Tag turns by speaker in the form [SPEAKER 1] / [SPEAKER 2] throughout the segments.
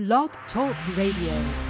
[SPEAKER 1] Blog Talk Radio.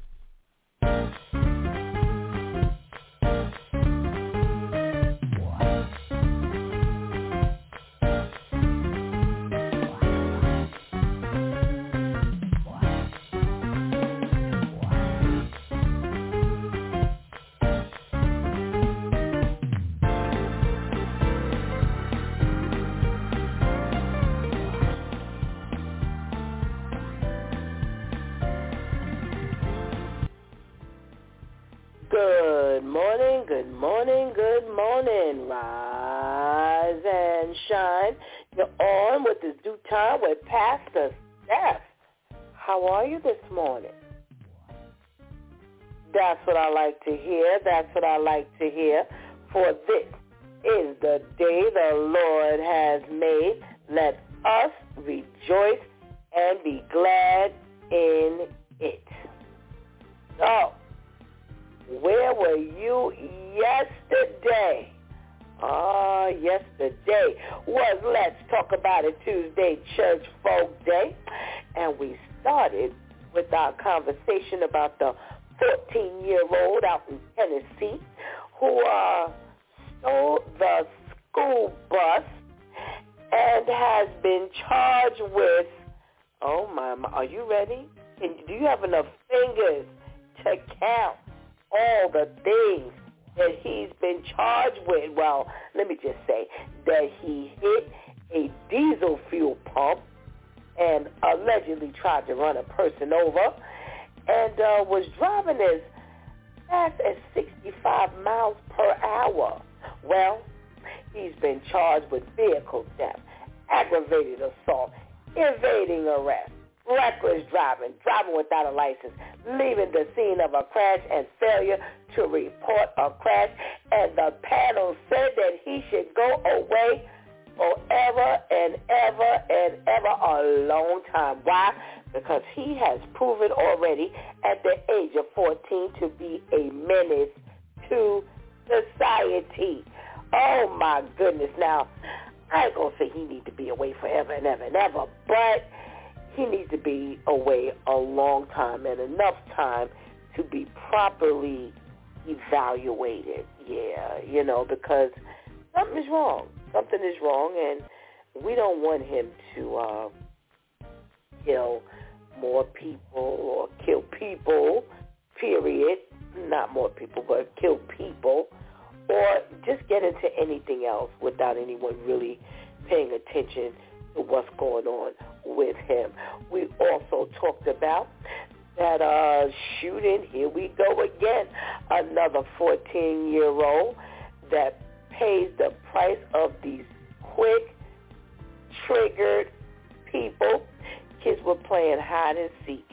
[SPEAKER 2] playing hide and seek.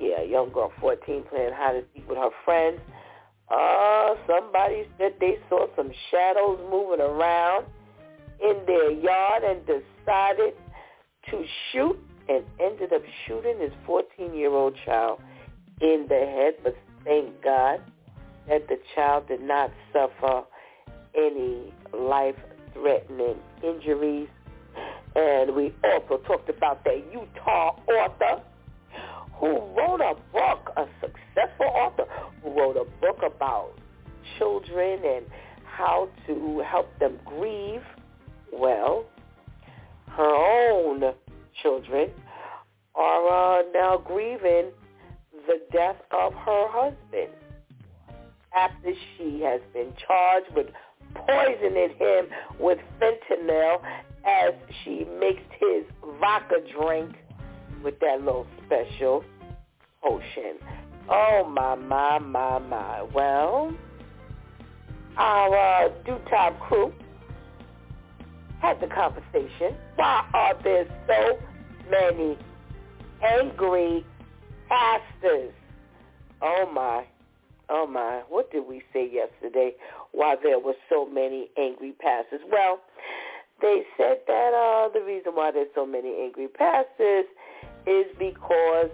[SPEAKER 2] Yeah, young girl, 14, playing hide and seek with her friends. Uh, somebody said they saw some shadows moving around in their yard and decided to shoot and ended up shooting his 14-year-old child in the head. But thank God that the child did not suffer any life-threatening injuries. And we also talked about that Utah author who wrote a book, a successful author who wrote a book about children and how to help them grieve well. Her own children are uh, now grieving the death of her husband after she has been charged with poisoning him with fentanyl as she mixed his vodka drink with that little special potion. Oh my my my my. Well, our uh, DEW time crew had the conversation. Why are there so many angry pastors? Oh my. Oh my, what did we say yesterday? Why there were so many angry pastors? Well, they said that uh, the reason why there's so many angry pastors is because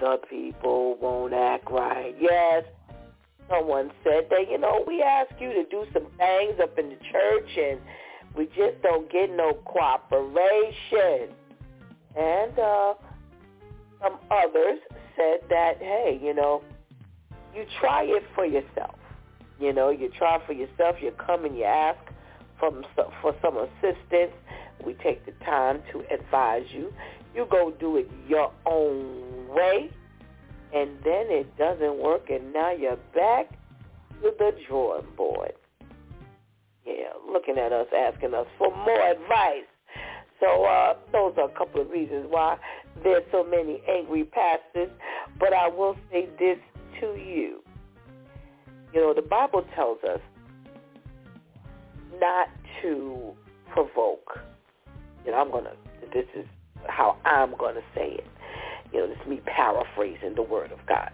[SPEAKER 2] the people won't act right. Yes, someone said that, you know, we ask you to do some things up in the church and we just don't get no cooperation. And uh, some others said that, hey, you know, you try it for yourself. You know, you try for yourself. You come and you ask from for some assistance. We take the time to advise you. You go do it your own way, and then it doesn't work, and now you're back to the drawing board. Yeah, looking at us, asking us for more advice. So uh, those are a couple of reasons why there's so many angry pastors. But I will say this to you. You know, the Bible tells us not to provoke. You know, I'm to, this is how I'm to say it. You know, this is me paraphrasing the word of God.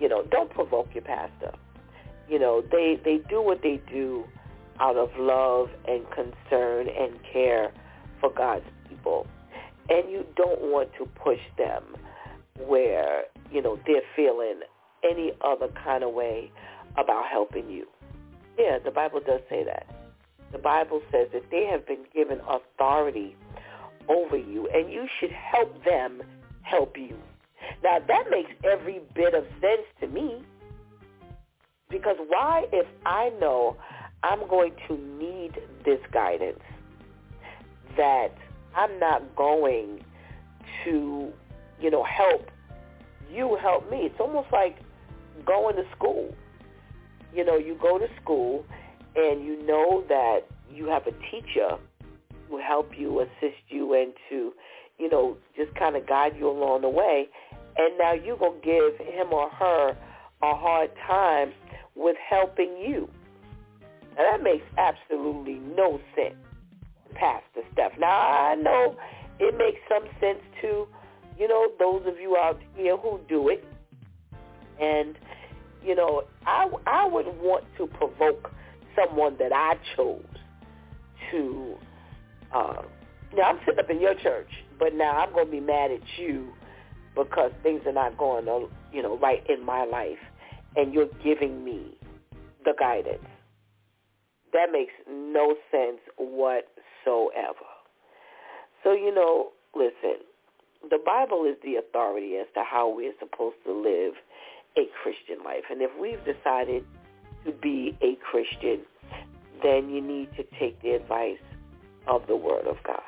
[SPEAKER 2] You know, don't provoke your pastor. You know, they, they do what they do out of love and concern and care for God's people. And you don't want to push them where, you know, they're feeling any other kind of way about helping you. Yeah, the Bible does say that. The Bible says that they have been given authority over you, and you should help them help you. Now, that makes every bit of sense to me. Because why, if I know I'm going to need this guidance, that I'm not going to, you know, help you help me. It's almost like going to school. You know, you go to school and you know that you have a teacher who help you, assist you, and to, you know, just kind of guide you along the way. And now you're going to give him or her a hard time with helping you. Now that makes absolutely no sense, Pastor Steph. Now I know it makes some sense to, you know, those of you out here who do it. And, you know, I, I would want to provoke someone that I chose to, uh, now I'm sitting up in your church, but now I'm going to be mad at you because things are not going, you know, right in my life, and you're giving me the guidance. That makes no sense whatsoever. So, you know, listen, the Bible is the authority as to how we're supposed to live a Christian life. And if we've decided to be a Christian, then you need to take the advice of the Word of God.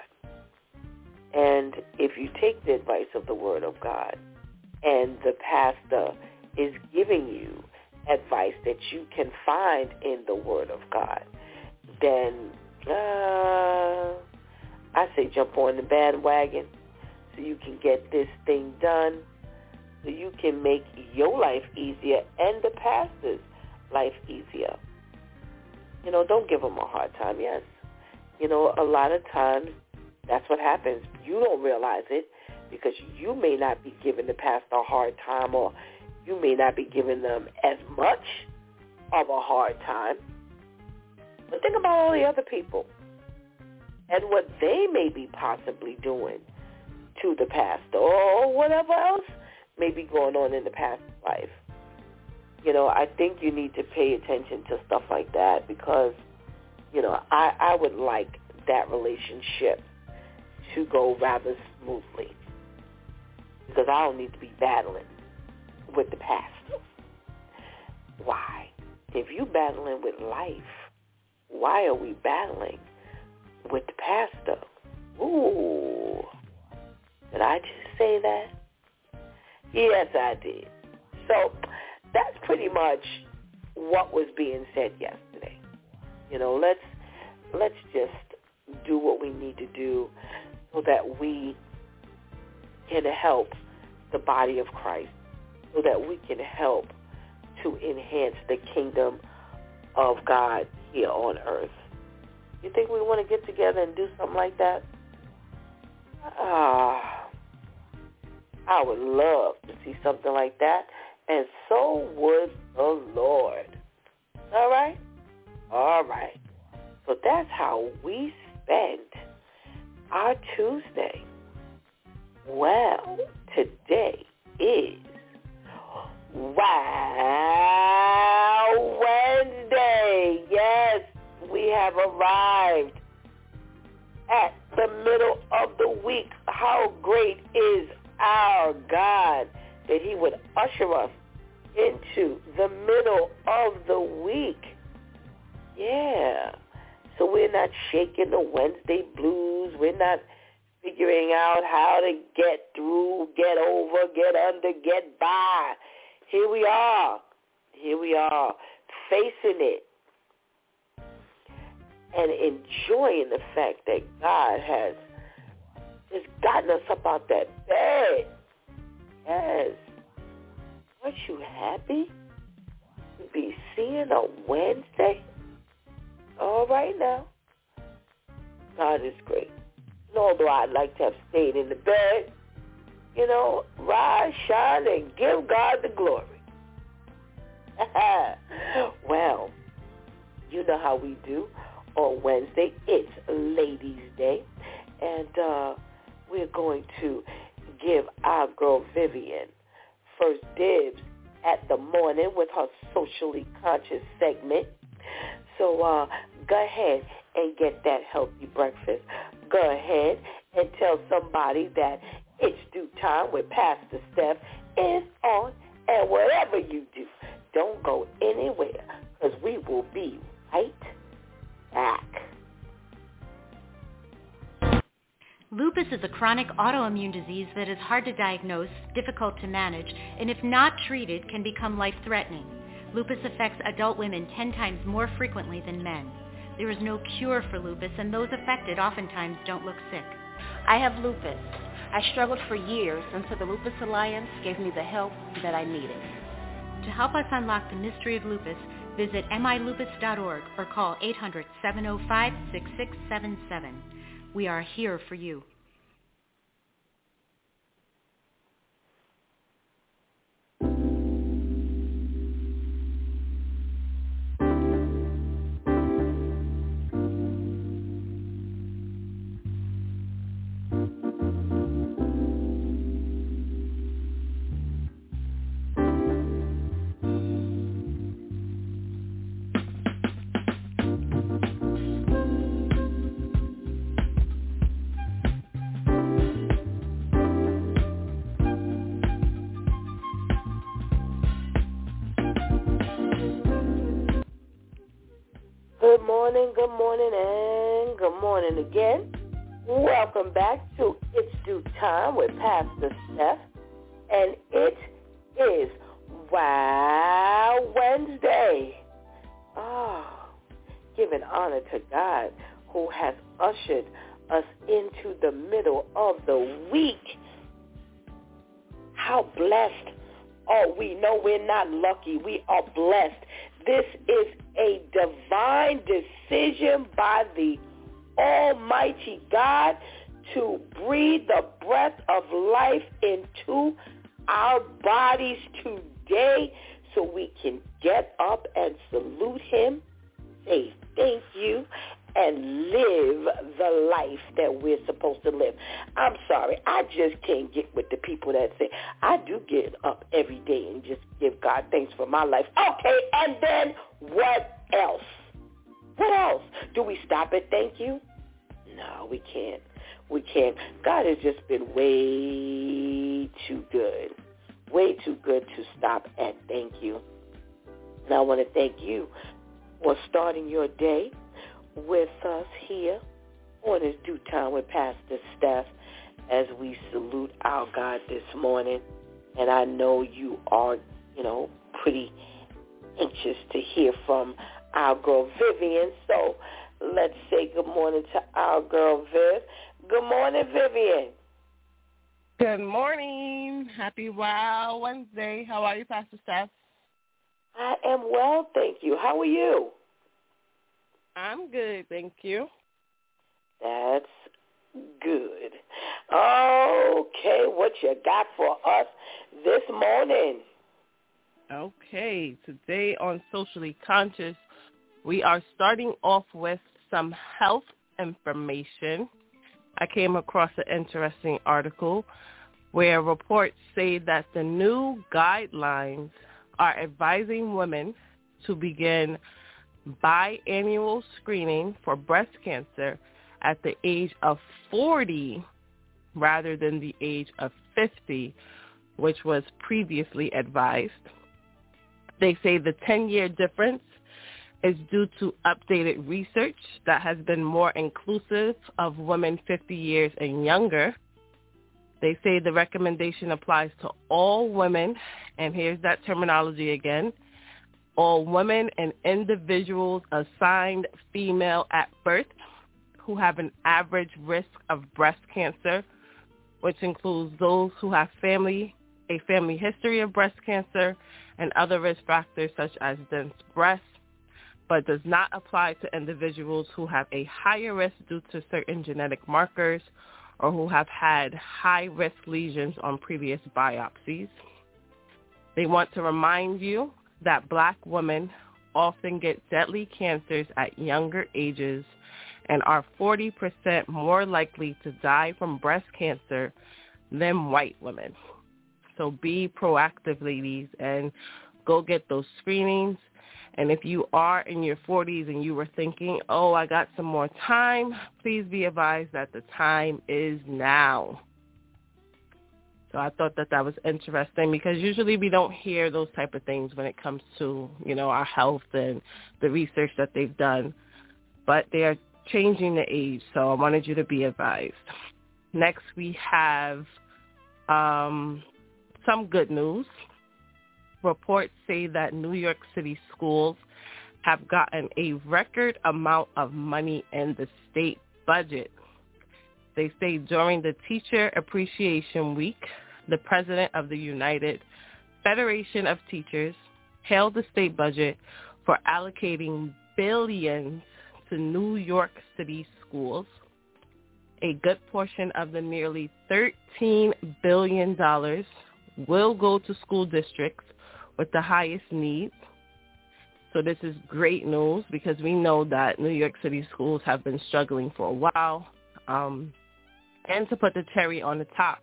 [SPEAKER 2] And if you take the advice of the Word of God and the pastor is giving you advice that you can find in the Word of God, then uh, I say jump on the bandwagon so you can get this thing done, so you can make your life easier and the pastor's life easier. You know, don't give them a hard time. Yes, you know, a lot of times that's what happens. You don't realize it because you may not be giving the pastor a hard time or you may not be giving them as much of a hard time. But think about all the other people and what they may be possibly doing to the pastor or whatever else may be going on in the pastor's life. You know, I think you need to pay attention to stuff like that because, you know, I, I would like that relationship to go rather smoothly because I don't need to be battling with the pastor. Why? If you battling with life, why are we battling with the pastor? Ooh. Did I just say that? Yes, I did. So that's pretty much what was being said yesterday. You know, let's let's just do what we need to do so that we can help the body of Christ so that we can help to enhance the kingdom of God here on earth. You think we want to get together and do something like that? Ah, I would love to see something like that, and so would the Lord. All right? All right. So that's how we spend our Tuesday. Well, today is Wow Wednesday. Yes, we have arrived at the middle of the week. How great is our God that he would usher us into the middle of the week. Yeah. So we're not shaking the Wednesday blues. We're not figuring out how to get through, get over, get under, get by. Here we are. Here we are, facing it and enjoying the fact that God has just gotten us up out that bed. Yes. Aren't you happy to be seeing a Wednesday? All right now. God is great. And although I'd like to have stayed in the bed, you know, rise, shine, and give God the glory. well, you know how we do on Wednesday. It's Ladies' Day. And uh, we're going to give our girl Vivian first dibs at the morning with her socially conscious segment. So uh, go ahead and get that healthy breakfast. Go ahead and tell somebody that it's DEW time with Pastor Steph is on. And whatever you do, don't go anywhere because we will be right back.
[SPEAKER 1] Lupus is a chronic autoimmune disease that is hard to diagnose, difficult to manage, and if not treated can become life-threatening. Lupus affects adult women 10 times more frequently than men. There is no cure for lupus and those affected oftentimes don't look sick.
[SPEAKER 3] I have lupus. I struggled for years until the Lupus Alliance gave me the help that I needed.
[SPEAKER 1] To help us unlock the mystery of lupus, visit milupus.org or call 800-705-6677. We are here for you.
[SPEAKER 2] Morning, good morning, and good morning again. Welcome back to It's DEW Time with Pastor Steph. And it is Wow Wednesday. Ah, oh, giving honor to God who has ushered us into the middle of the week. How blessed are we? No, we're not lucky. We are blessed. This is a divine decision by the Almighty God to breathe the breath of life into our bodies today so we can get up and salute him, say thank you, and live the life that we're supposed to live. I'm sorry, I just can't get with the people that say, I do get up every day and just give God thanks for my life. Okay, and then what else? What else? Do we stop at thank you? No, we can't. We can't. God has just been way too good. Way too good to stop at thank you. And I want to thank you for starting your day with us here on It's DEW Time with Pastor Steph as we salute our God this morning. And I know you are, you know, pretty anxious to hear from our girl Vivian. So let's say good morning to our girl Viv. Good morning, Vivian.
[SPEAKER 4] Good morning. Happy Wow Wednesday. How are you, Pastor Steph?
[SPEAKER 2] I am well, thank you. How are you?
[SPEAKER 4] I'm good, thank you.
[SPEAKER 2] That's good. Okay, what you got for us this morning?
[SPEAKER 4] Okay, today on Socially Conscious, we are starting off with some health information. I came across an interesting article where reports say that the new guidelines are advising women to begin biannual screening for breast cancer at the age of 40 rather than the age of 50, which was previously advised. They say the 10-year difference is due to updated research that has been more inclusive of women 50 years and younger. They say the recommendation applies to all women, and here's that terminology again, all women and individuals assigned female at birth who have an average risk of breast cancer, which includes those who have family a family history of breast cancer and other risk factors such as dense breasts, but does not apply to individuals who have a higher risk due to certain genetic markers or who have had high-risk lesions on previous biopsies. They want to remind you that black women often get deadly cancers at younger ages and are 40% more likely to die from breast cancer than white women. So be proactive, ladies, and go get those screenings. And if you are in your 40s and you were thinking, oh, I got some more time, please be advised that the time is now. So I thought that that was interesting because usually we don't hear those type of things when it comes to, you know, our health and the research that they've done. But they are changing the age, so I wanted you to be advised. Next we have um, some good news. Reports say that New York City schools have gotten a record amount of money in the state budget. They say during the Teacher Appreciation Week, the president of the United Federation of Teachers hailed the state budget for allocating billions to New York City schools. A good portion of the nearly $13 billion will go to school districts with the highest needs. So this is great news because we know that New York City schools have been struggling for a while. Um, and to put the cherry on the top,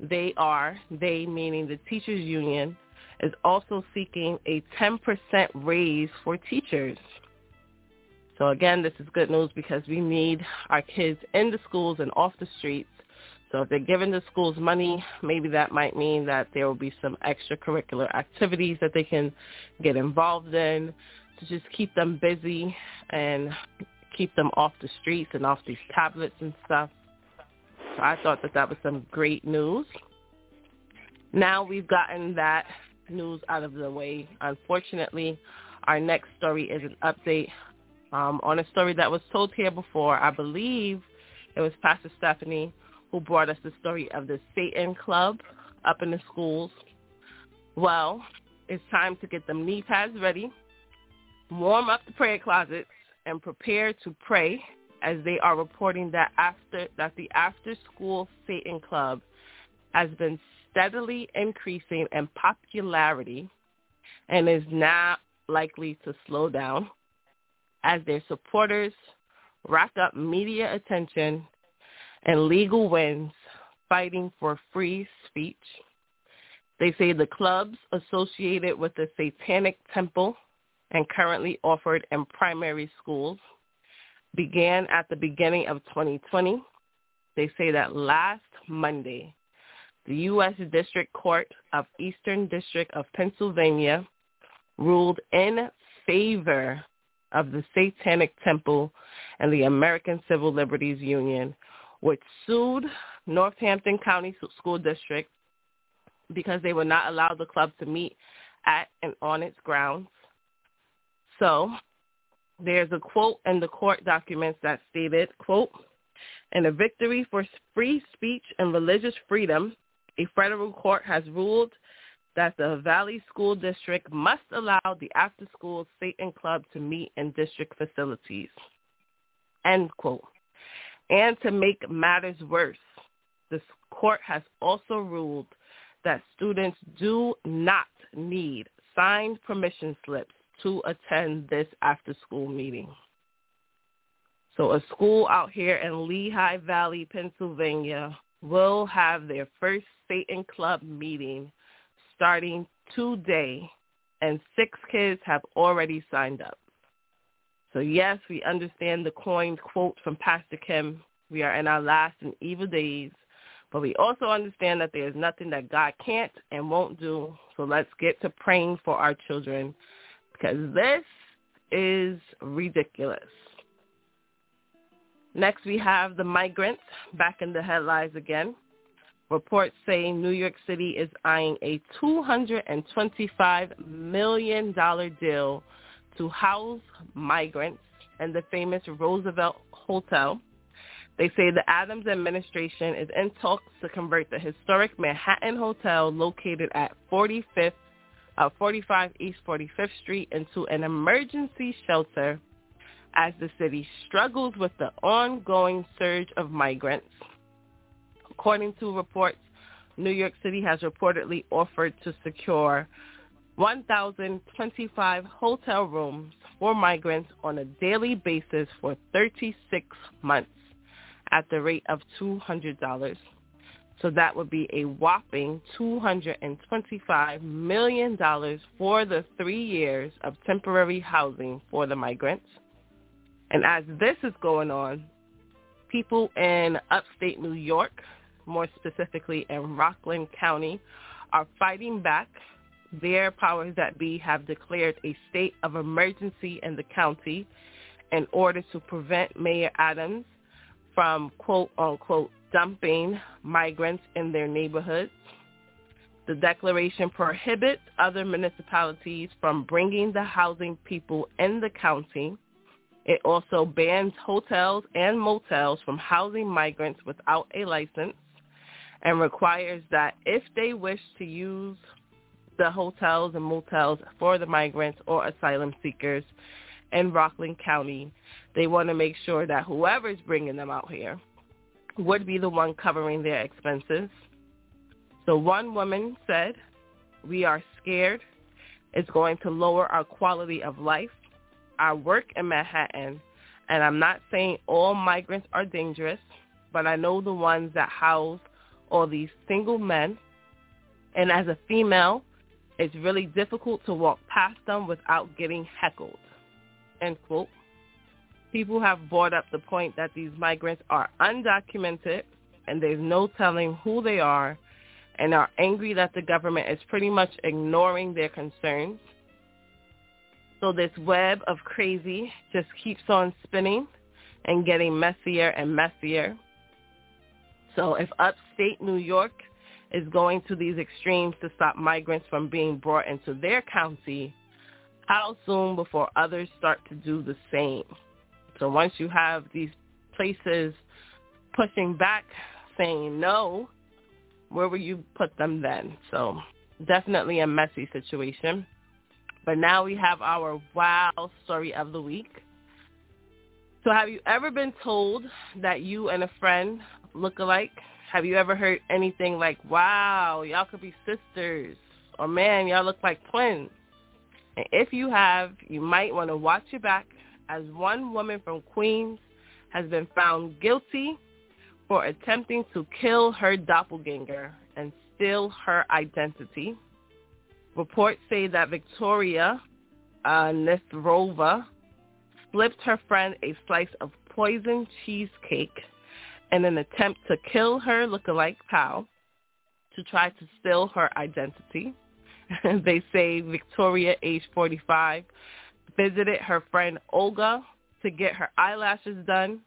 [SPEAKER 4] they are, they meaning the teachers union, is also seeking a 10% raise for teachers. So again, this is good news because we need our kids in the schools and off the streets so if they're giving the schools money, maybe that might mean that there will be some extracurricular activities that they can get involved in to just keep them busy and keep them off the streets and off these tablets and stuff. So I thought that that was some great news. Now we've gotten that news out of the way. Unfortunately, our next story is an update um, on a story that was told here before. I believe it was Pastor Stephanie who brought us the story of the Satan Club up in the schools. Well, it's time to get them knee pads ready, warm up the prayer closets, and prepare to pray as they are reporting that after that the after school Satan Club has been steadily increasing in popularity and is now likely to slow down as their supporters rack up media attention and legal wins fighting for free speech. They say the clubs associated with the Satanic Temple and currently offered in primary schools began at the beginning of 2020. They say that last Monday, the U.S. District Court of Eastern District of Pennsylvania ruled in favor of the Satanic Temple and the American Civil Liberties Union which sued Northampton County School District because they would not allow the club to meet at and on its grounds. So there's a quote in the court documents that stated, quote, in a victory for free speech and religious freedom, a federal court has ruled that the Valley School District must allow the after-school Satan Club to meet in district facilities. End quote. And to make matters worse, the court has also ruled that students do not need signed permission slips to attend this after-school meeting. So a school out here in Lehigh Valley, Pennsylvania will have their first Satan Club meeting starting today, and six kids have already signed up. So yes, we understand the coined quote from Pastor Kim, we are in our last and evil days, but we also understand that there is nothing that God can't and won't do. So let's get to praying for our children because this is ridiculous. Next, we have the migrants back in the headlines again. Reports say New York City is eyeing a $225 million deal to house migrants in the famous Roosevelt Hotel. They say the Adams administration is in talks to convert the historic Manhattan Hotel located at 45th, uh, 45 East 45th Street into an emergency shelter as the city struggles with the ongoing surge of migrants. According to reports, New York City has reportedly offered to secure 1,025 hotel rooms for migrants on a daily basis for 36 months at the rate of $200. So that would be a whopping $225 million for the three years of temporary housing for the migrants. And as this is going on, people in upstate New York, more specifically in Rockland County, are fighting back. Their powers that be have declared a state of emergency in the county in order to prevent Mayor Adams from quote unquote dumping migrants in their neighborhoods. The declaration prohibits other municipalities from bringing the housing people in the county it also bans hotels and motels from housing migrants without a license and requires that if they wish to use the hotels and motels for the migrants or asylum seekers in Rockland County, they want to make sure that whoever's bringing them out here would be the one covering their expenses. So one woman said, we are scared. It's going to lower our quality of life I work in Manhattan, and I'm not saying all migrants are dangerous, but I know the ones that house all these single men. And as a female, it's really difficult to walk past them without getting heckled. End quote. People have brought up the point that these migrants are undocumented and there's no telling who they are and are angry that the government is pretty much ignoring their concerns. So this web of crazy just keeps on spinning and getting messier and messier. So if upstate New York is going to these extremes to stop migrants from being brought into their county, how soon before others start to do the same? So once you have these places pushing back, saying no, where will you put them then? So definitely a messy situation. But now we have our wow story of the week. So have you ever been told that you and a friend look alike? Have you ever heard anything like, wow, y'all could be sisters? Or man, y'all look like twins? And if you have, you might want to watch your back as one woman from Queens has been found guilty for attempting to kill her doppelganger and steal her identity. Reports say that Victoria uh, slipped her friend a slice of poisoned cheesecake in an attempt to kill her look-alike pal to try to steal her identity. they say Victoria, age 45, visited her friend Olga to get her eyelashes done.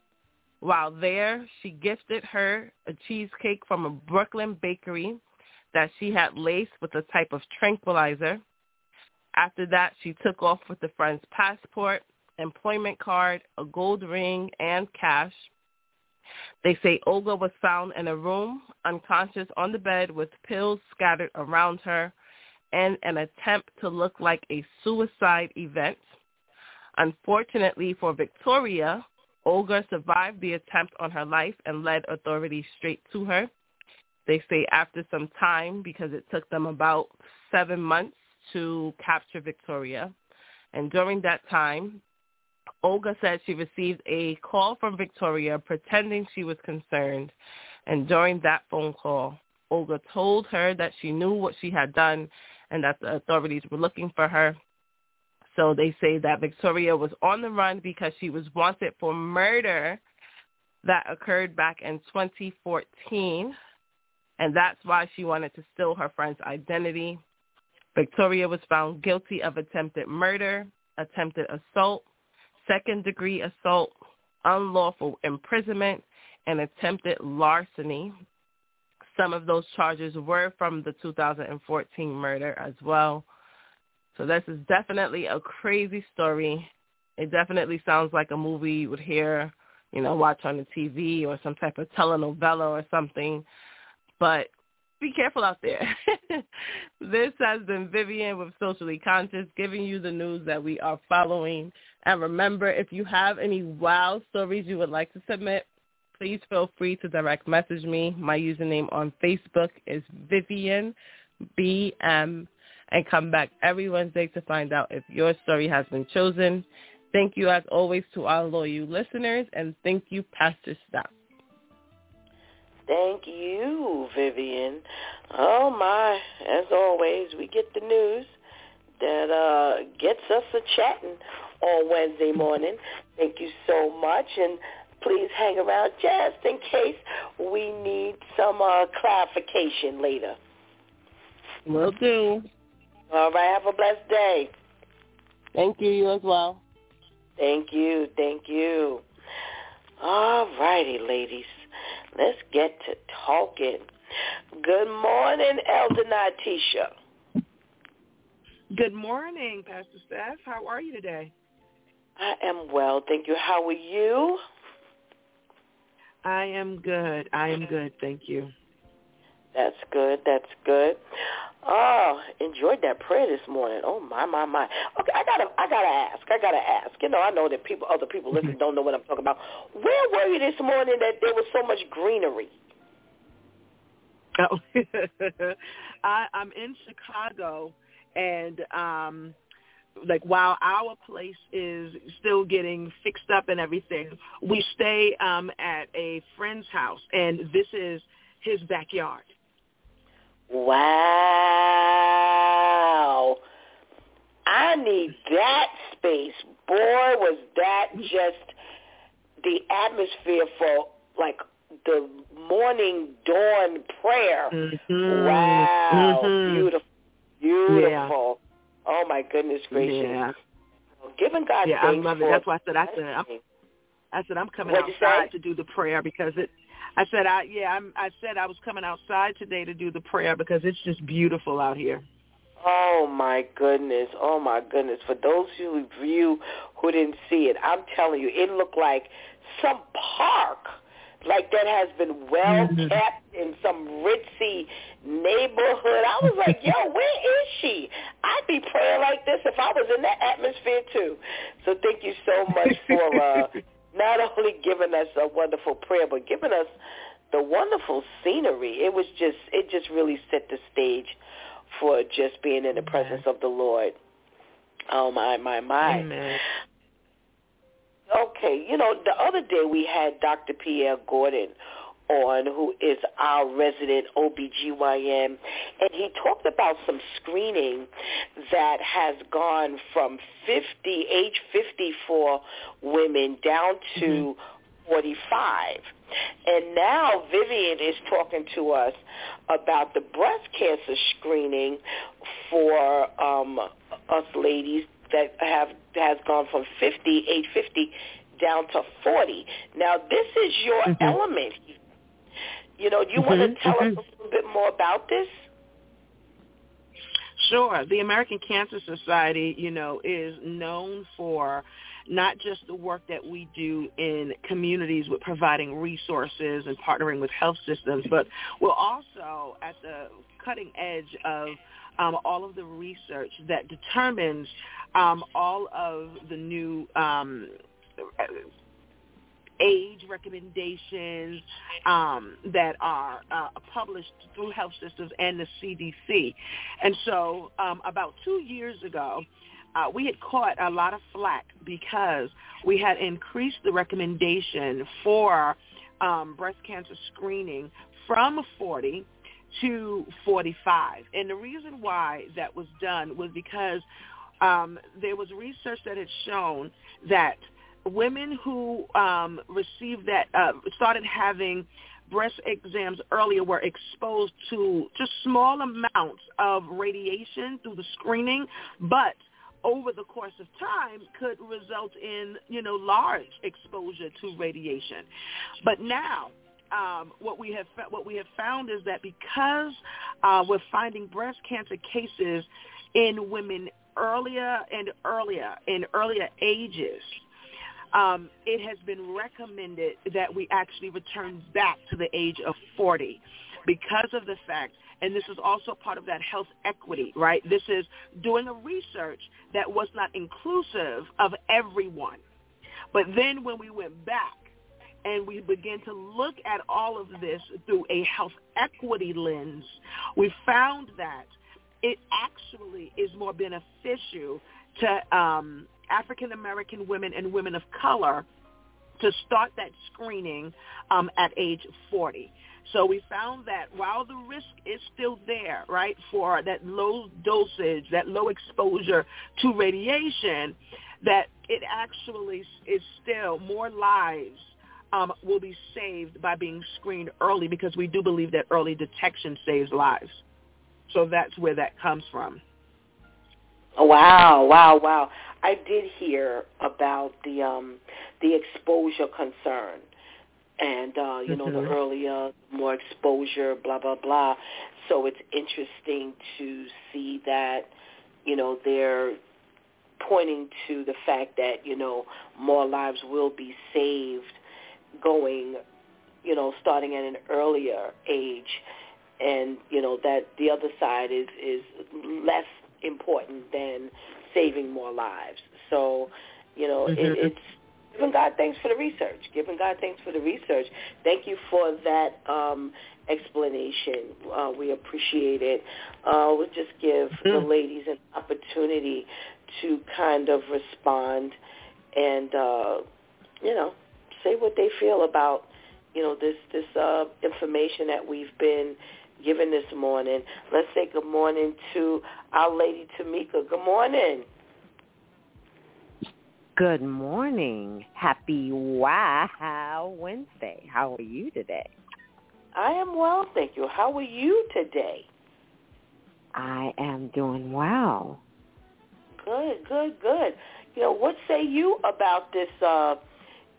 [SPEAKER 4] While there, she gifted her a cheesecake from a Brooklyn bakery that she had laced with a type of tranquilizer. After that, she took off with the friend's passport, employment card, a gold ring, and cash. They say Olga was found in a room, unconscious on the bed with pills scattered around her, and an attempt to look like a suicide event. Unfortunately for Victoria, Olga survived the attempt on her life and led authorities straight to her. They say after some time, because it took them about seven months to capture Victoria. And during that time, Olga said she received a call from Victoria pretending she was concerned. And during that phone call, Olga told her that she knew what she had done and that the authorities were looking for her so they say that Victoria was on the run because she was wanted for murder that occurred back in 2014. And that's why she wanted to steal her friend's identity. Victoria was found guilty of attempted murder, attempted assault, second degree assault, unlawful imprisonment, and attempted larceny. Some of those charges were from the 2014 murder as well. So this is definitely a crazy story. It definitely sounds like a movie you would hear, you know, watch on the TV or some type of telenovela or something. But be careful out there. this has been Vivian with Socially Conscious giving you the news that we are following. And remember, if you have any wild stories you would like to submit, please feel free to direct message me. My username on Facebook is Vivian BM and come back every Wednesday to find out if your story has been chosen. Thank you as always to our loyal listeners and thank you, Pastor Steph.
[SPEAKER 2] Thank you, Vivian. Oh my, as always, we get the news that uh, gets us a chatting on Wednesday morning. Thank you so much, and please hang around just in case we need some uh, clarification later.
[SPEAKER 4] Will do.
[SPEAKER 2] All right. Have a blessed day.
[SPEAKER 4] Thank you. You as well.
[SPEAKER 2] Thank you. Thank you. All righty, ladies. Let's get to talking. Good morning, Elder Natisha.
[SPEAKER 5] Good morning, Pastor Steph. How are you today?
[SPEAKER 2] I am well, thank you. How are you?
[SPEAKER 5] I am good. I am good, thank you.
[SPEAKER 2] That's good. That's good. Oh, enjoyed that prayer this morning. Oh my my my. Okay, I gotta I gotta ask. I gotta ask. You know, I know that people other people listening don't know what I'm talking about. Where were you this morning that there was so much greenery?
[SPEAKER 5] Oh, I, I'm in Chicago, and um, like while our place is still getting fixed up and everything, we stay um, at a friend's house, and this is his backyard.
[SPEAKER 2] Wow. I need that space. Boy, was that just the atmosphere for like the morning dawn prayer.
[SPEAKER 5] Mm-hmm.
[SPEAKER 2] Wow.
[SPEAKER 5] Mm-hmm.
[SPEAKER 2] Beautiful. Beautiful. Yeah. Oh my goodness gracious.
[SPEAKER 5] Yeah.
[SPEAKER 2] giving God
[SPEAKER 5] yeah, I love it. That's why I said I said I'm, I said I'm coming
[SPEAKER 2] What'd
[SPEAKER 5] outside to do the prayer because it I said, I yeah, I'm, I said I was coming outside today to do the prayer because it's just beautiful out here.
[SPEAKER 2] Oh my goodness! Oh my goodness! For those of you who didn't see it, I'm telling you, it looked like some park, like that has been well kept in some ritzy neighborhood. I was like, yo, where is she? I'd be praying like this if I was in that atmosphere too. So thank you so much for uh, not only giving us a wonderful prayer, but giving us the wonderful scenery. It was just, it just really set the stage for just being in the presence of the Lord. Oh my, my, my.
[SPEAKER 5] Amen.
[SPEAKER 2] Okay, you know, the other day we had Dr. Pierre Gordon on who is our resident OBGYN and he talked about some screening that has gone from 50 age 50 for women down to mm-hmm. 45 and now Vivian is talking to us about the breast cancer screening for um, us ladies that have has gone from 50 age 50 down to 40 now this is your mm-hmm. element you know, do you mm-hmm, want to tell mm-hmm. us a little bit more about this?
[SPEAKER 5] Sure. The American Cancer Society, you know, is known for not just the work that we do in communities with providing resources and partnering with health systems, but we're also at the cutting edge of um, all of the research that determines um, all of the new um, age recommendations um, that are uh, published through health systems and the CDC. And so um, about two years ago, uh, we had caught a lot of flack because we had increased the recommendation for um, breast cancer screening from 40 to 45. And the reason why that was done was because um, there was research that had shown that women who um, received that, uh, started having breast exams earlier were exposed to just small amounts of radiation through the screening, but over the course of time could result in, you know, large exposure to radiation. But now um, what we have what we have found is that because uh, we're finding breast cancer cases in women earlier and earlier in earlier ages, um, it has been recommended that we actually return back to the age of 40 because of the fact, and this is also part of that health equity, right? This is doing a research that was not inclusive of everyone. But then when we went back and we began to look at all of this through a health equity lens, we found that it actually is more beneficial to um, African American women and women of color to start that screening um, at age 40. So we found that while the risk is still there, right, for that low dosage, that low exposure to radiation, that it actually is still more lives um, will be saved by being screened early because we do believe that early detection saves lives. So that's where that comes from.
[SPEAKER 2] Wow, wow, wow. I did hear about the um the exposure concern and uh you mm-hmm. know the mm-hmm. earlier more exposure blah blah blah so it's interesting to see that you know they're pointing to the fact that you know more lives will be saved going you know starting at an earlier age and you know that the other side is is less important than saving more lives. So, you know, mm-hmm. it, it's giving God thanks for the research. Giving God thanks for the research. Thank you for that um, explanation. Uh, we appreciate it. Uh, we'll just give mm-hmm. the ladies an opportunity to kind of respond and, uh, you know, say what they feel about, you know, this this uh, information that we've been given this morning. Let's say good morning to our lady Tamika. Good morning.
[SPEAKER 6] Good morning. Happy Wow Wednesday. How are you today?
[SPEAKER 2] I am well, thank you. How are you today?
[SPEAKER 6] I am doing well.
[SPEAKER 2] Good, good, good. You know, what say you about this uh,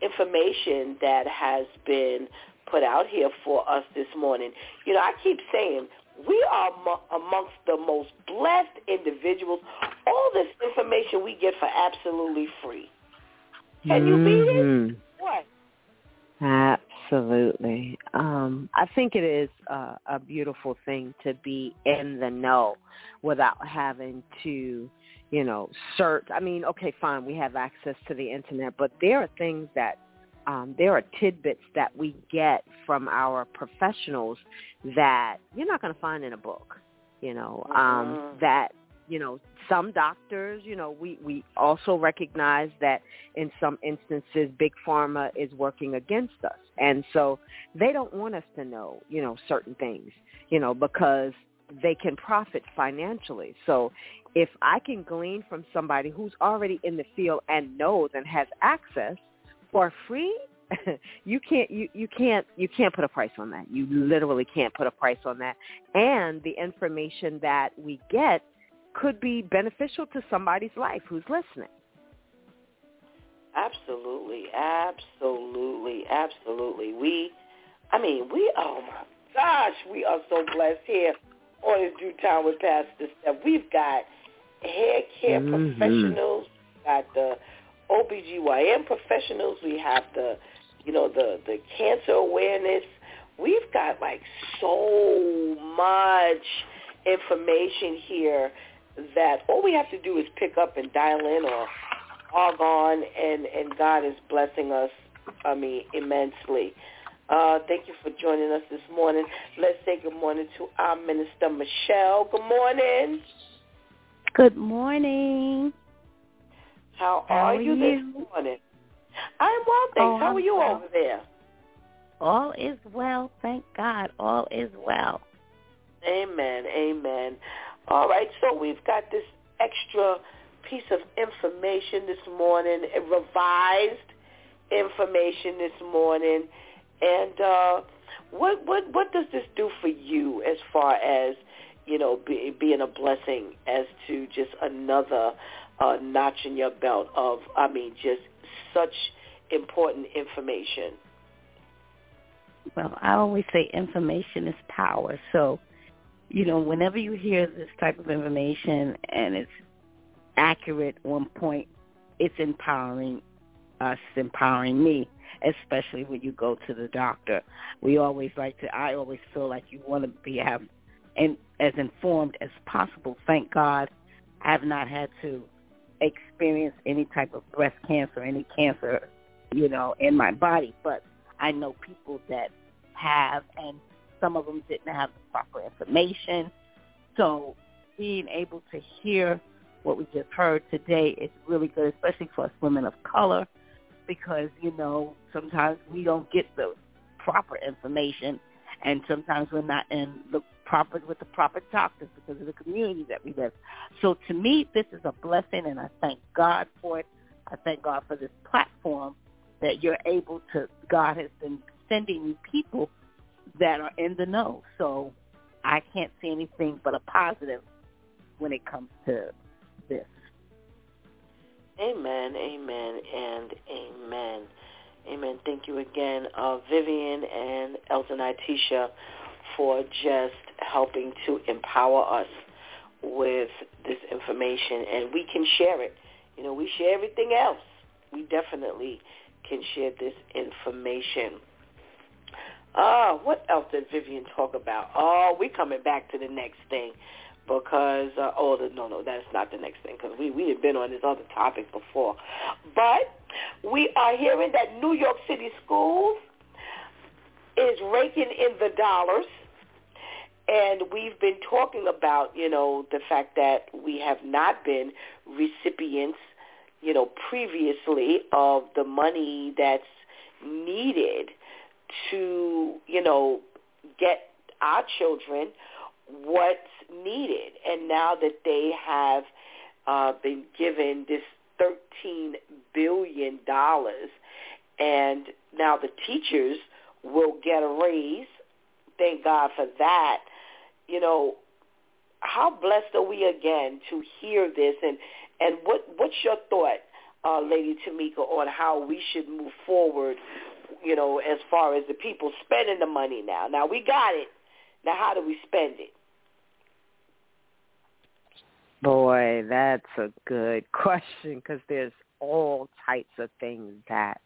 [SPEAKER 2] information that has been put out here for us this morning. You know, I keep saying we are amongst the most blessed individuals. All this information we get for absolutely free. Can you beat it? Mm-hmm. What?
[SPEAKER 6] Absolutely. Um, I think it is uh, a beautiful thing to be in the know without having to, you know, search. I mean, okay, fine, we have access to the internet, but there are things that um, there are tidbits that we get from our professionals that you're not going to find in a book. You know um, mm-hmm. that you know some doctors. You know we we also recognize that in some instances big pharma is working against us, and so they don't want us to know you know certain things. You know because they can profit financially. So if I can glean from somebody who's already in the field and knows and has access, for free, you can't you, you can't you can't put a price on that. You literally can't put a price on that. And the information that we get could be beneficial to somebody's life who's listening.
[SPEAKER 2] Absolutely, absolutely, absolutely. We, I mean, we. Oh my gosh, we are so blessed here on this DEW time with Pastor Steph. We've got hair care mm-hmm. professionals. We've got the OBGYN professionals. We have the, you know, the, the cancer awareness. We've got like so much information here that all we have to do is pick up and dial in or log on and, and God is blessing us, I mean, immensely. Uh, thank you for joining us this morning. Let's say good morning to our minister, Michelle. Good morning.
[SPEAKER 7] Good morning.
[SPEAKER 2] How are,
[SPEAKER 7] How are
[SPEAKER 2] you,
[SPEAKER 7] you,
[SPEAKER 2] this morning? I'm well, thanks.
[SPEAKER 7] Oh,
[SPEAKER 2] How
[SPEAKER 7] I'm
[SPEAKER 2] are you
[SPEAKER 7] well.
[SPEAKER 2] over there?
[SPEAKER 7] All is well, thank God. All is well.
[SPEAKER 2] Amen. Amen. All right, so we've got this extra piece of information this morning, revised information this morning. And uh, what what what does this do for you as far as you know be, being a blessing as to just another uh, notch in your belt of I mean just such important information.
[SPEAKER 7] Well, I always say information is power. So, you know, whenever you hear this type of information and it's accurate one point, it's empowering us, empowering me, especially when you go to the doctor. We always like to, I always feel like you want to be have, and as informed as possible. Thank God I have not had to experience any type of breast cancer, any cancer, you know, in my body, but I know people that have, and some of them didn't have the proper information. So being able to hear what we just heard today is really good, especially for us women of color, because, you know, sometimes we don't get the proper information, and sometimes we're not in the proper with the proper doctors because of the community that we live. So to me, this is a blessing, and I thank God for it. I thank God for this platform that you're able to. God has been sending you people that are in the know. So I can't see anything but a positive when it comes to this.
[SPEAKER 2] Amen, amen, and amen. Amen. Thank you again, uh, Vivian and Elder Natisha, for just helping to empower us with this information. And we can share it. You know, we share everything else. We definitely can share this information. Ah, what else did Vivian talk about? Oh, we're coming back to the next thing because uh, oh the, no no that's not the next thing because we we had been on this other topic before, but we are hearing that New York City schools is raking in the dollars. And we've been talking about, you know, the fact that we have not been recipients, you know, previously of the money that's needed to, you know, get our children what's needed. And now that they have uh, been given this $13 billion and now the teachers will get a raise, thank God for that. You know, how blessed are we again to hear this and, and what, what's your thought, uh, Lady Tamika, on how we should move forward you know, as far as the people spending the money now. Now we got it. Now how do we spend it?
[SPEAKER 6] Boy, that's a good question because there's all types of things that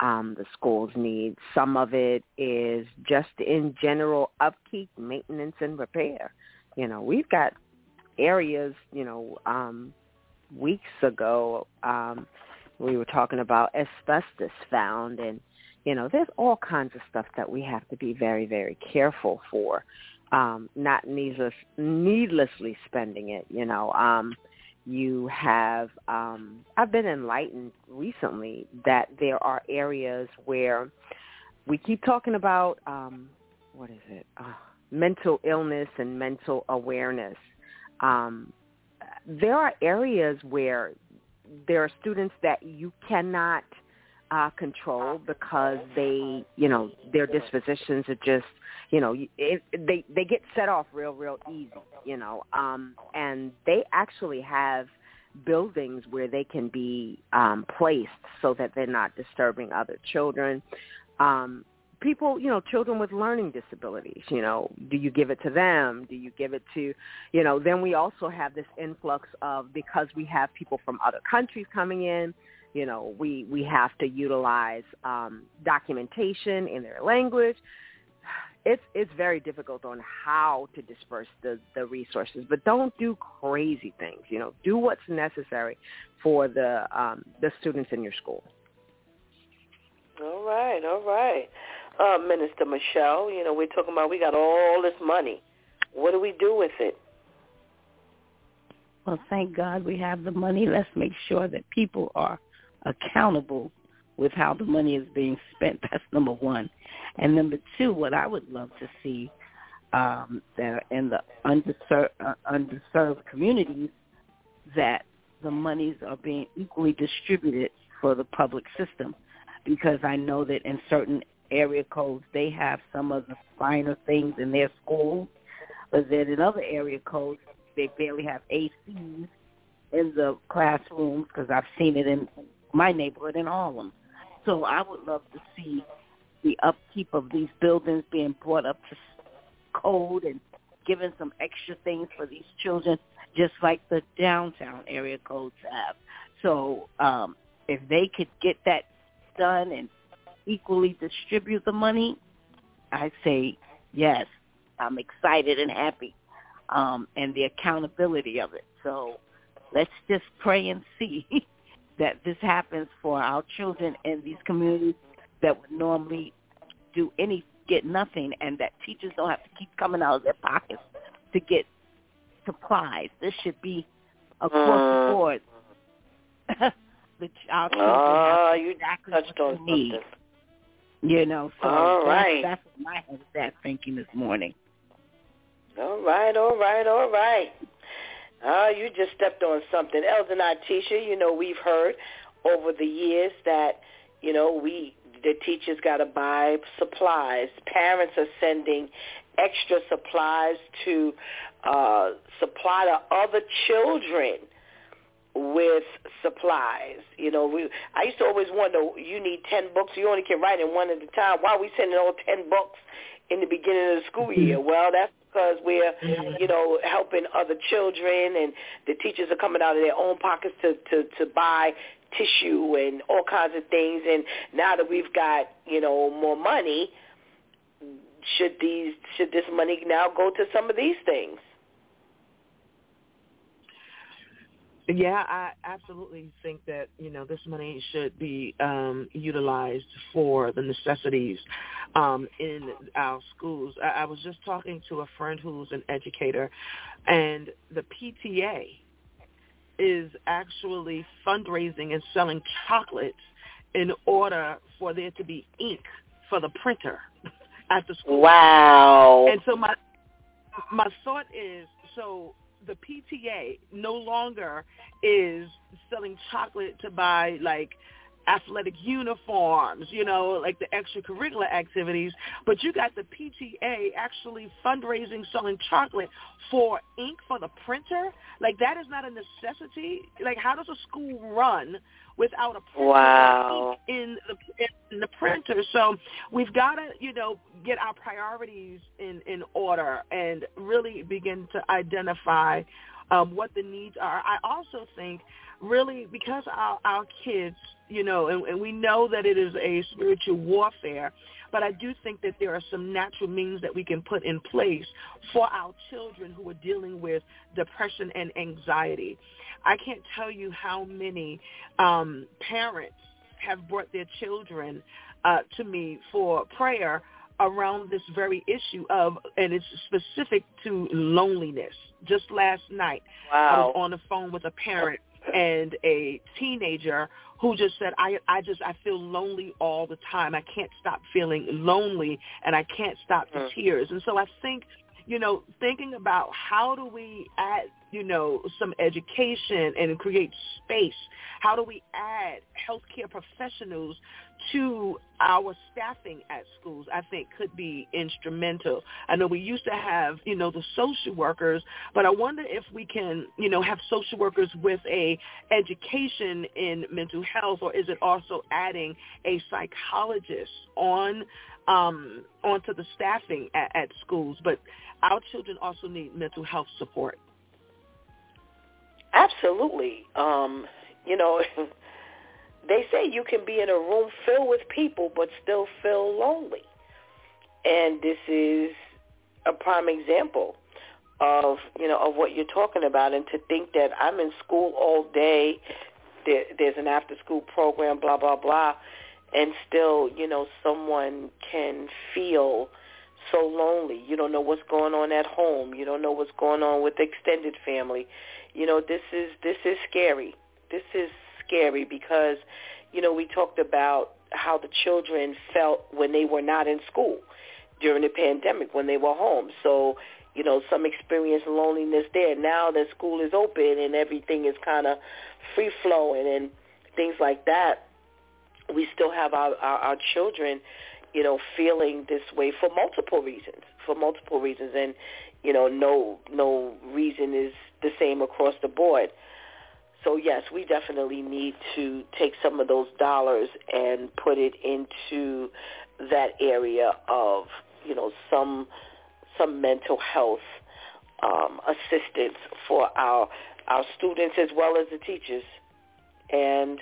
[SPEAKER 6] um, the schools need. Some of it is just in general upkeep, maintenance, and repair. You know, we've got areas, you know, um, weeks ago um, we were talking about asbestos found and you know, there's all kinds of stuff that we have to be very, very careful for, um, not needless, needlessly spending it. You know, um, you have. Um, I've been enlightened recently that there are areas where we keep talking about um, what is it? Uh, mental illness and mental awareness. Um, there are areas where there are students that you cannot uh, control because they, you know, their dispositions are just, you know, it, they they get set off real, real easy, you know, um, and they actually have buildings where they can be um, placed so that they're not disturbing other children. Um, people, you know, children with learning disabilities, you know, do you give it to them? Do you give it to, you know, then we also have this influx of, because we have people from other countries coming in, you know, we we have to utilize um, documentation in their language. It's it's very difficult on how to disperse the the resources, but don't do crazy things. You know, do what's necessary for the um, the students in your school.
[SPEAKER 2] All right, all right. Uh, Minister Michelle, you know, we're talking about we got all this money. What do we do with it?
[SPEAKER 7] Well, thank God we have the money. Let's make sure that people are accountable with how the money is being spent. That's number one. And number two, what I would love to see um, that in the underserved, uh, underserved communities, that the monies are being equally distributed for the public system. Because I know that in certain area codes, they have some of the finer things in their schools, but then in other area codes, they barely have ACs in the classrooms because I've seen it in my neighborhood in Harlem. So I would love to see the upkeep of these buildings being brought up to code and given some extra things for these children, just like the downtown area codes have. So um, if they could get that done and equally distribute the money, I say yes. I'm excited and happy, um, and the accountability of it. So let's just pray and see that this happens for our children in these communities that would normally do any get nothing, and that teachers don't have to keep coming out of their pockets to get supplies. This should be across the mm. board. the, our children uh, have
[SPEAKER 2] you exactly touched on
[SPEAKER 7] need.
[SPEAKER 2] Something.
[SPEAKER 7] You know, so
[SPEAKER 2] all
[SPEAKER 7] that's,
[SPEAKER 2] right.
[SPEAKER 7] that's what my head is at thinking this morning.
[SPEAKER 2] All right, all right, all right. Uh, you just stepped on something. Elder Natisha, you know, we've heard over the years that, you know, we the teachers got to buy supplies. Parents are sending extra supplies to uh, supply to other children with supplies. You know, we I used to always wonder, you need 10 books, you only can write in one at a time. Why are we sending all 10 books in the beginning of the school year? Well, that's because we're, mm-hmm. you know, helping other children and the teachers are coming out of their own pockets to, to, to buy tissue and all kinds of things. And now that we've got, you know, more money, should these should this money now go to some of these things?
[SPEAKER 5] Yeah, I absolutely think that you know this money should be um, utilized for the necessities um, in our schools. I, I was just talking to a friend who's an educator, and the PTA is actually fundraising and selling chocolates in order for there to be ink for the printer at the school.
[SPEAKER 2] Wow!
[SPEAKER 5] And so my my thought is so the PTA no longer is selling chocolate to buy like athletic uniforms, you know, like the extracurricular activities, but you got the PTA actually fundraising selling chocolate for ink for the printer. Like that is not a necessity. Like how does a school run without a printer
[SPEAKER 2] wow.
[SPEAKER 5] in the in the printer. So we've got to, you know, get our priorities in in order and really begin to identify um, what the needs are. I also think really because our our kids, you know, and, and we know that it is a spiritual warfare, but I do think that there are some natural means that we can put in place for our children who are dealing with depression and anxiety. I can't tell you how many um, parents have brought their children uh, to me for prayer around this very issue of, and it's specific to loneliness. Just last night,
[SPEAKER 2] wow.
[SPEAKER 5] I was on the phone with a parent and a teenager who just said, I, I just, I feel lonely all the time. I can't stop feeling lonely and I can't stop the mm. tears. And so I think you know, thinking about how do we add, you know, some education and create space? How do we add healthcare professionals to our staffing at schools, I think could be instrumental. I know we used to have, you know, the social workers, but I wonder if we can, you know, have social workers with a education in mental health or is it also adding a psychologist on um, onto the staffing at, at schools, but our children also need mental health support.
[SPEAKER 2] Absolutely. Um, you know, they say you can be in a room filled with people but still feel lonely. And this is a prime example of, you know, of what you're talking about and to think that I'm in school all day, there, there's an after school program, blah, blah, blah, and still, you know, someone can feel so lonely. You don't know what's going on at home. You don't know what's going on with the extended family. You know, this is this is scary. This is scary because, you know, we talked about how the children felt when they were not in school during the pandemic when they were home. So, you know, some experience loneliness there. Now that school is open and everything is kind of free flowing and things like that, we still have our, our, our children, you know, feeling this way for multiple reasons, for multiple reasons. And, you know, no, no reason is the same across the board. So yes, we definitely need to take some of those dollars and put it into that area of you know some some mental health um, assistance for our our students as well as the teachers. And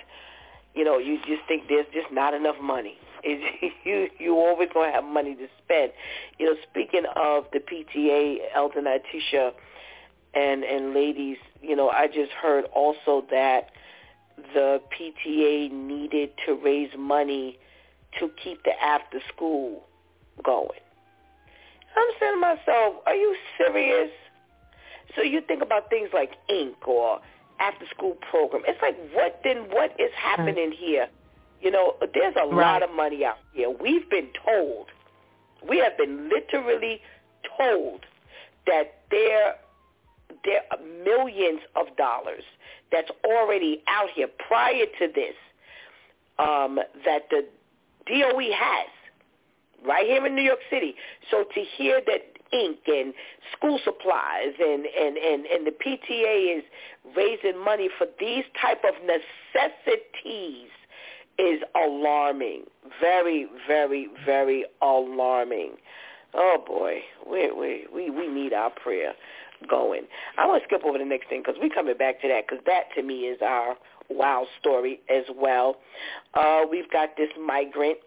[SPEAKER 2] you know, you just think there's just not enough money. It's, you you always gonna have money to spend. You know, speaking of the PTA, Elder Natisha, and and ladies, you know, I just heard also that the PTA needed to raise money to keep the after school going. I'm saying to myself, are you serious? So you think about things like Ink or after school program. It's like what then what is happening here? You know, there's a right. lot of money out here. We've been told, we have been literally told that there there are millions of dollars that's already out here prior to this um, that the DOE has right here in New York City. So to hear that ink and school supplies and, and, and, and the PTA is raising money for these type of necessities is alarming. Very, very, very alarming. Oh boy, we we we we need our prayer going. I want to skip over the next thing because we're coming back to that because that to me is our wow story as well. Uh, we've got this migrant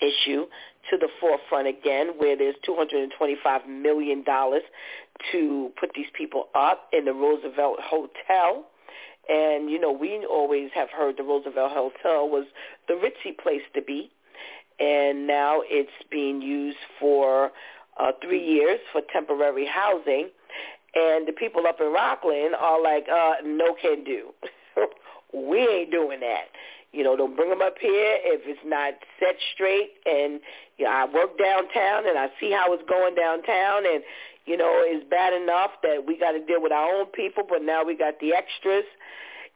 [SPEAKER 2] issue to the forefront again where there's $225 million to put these people up in the Roosevelt Hotel. And, you know, we always have heard the Roosevelt Hotel was the ritzy place to be. And now it's being used for uh, three years for temporary housing. And the people up in Rockland are like, uh, no can do. we ain't doing that. You know, don't bring them up here if it's not set straight. And you know, I work downtown and I see how it's going downtown, and you know, it's bad enough that we got to deal with our own people, but now we got the extras.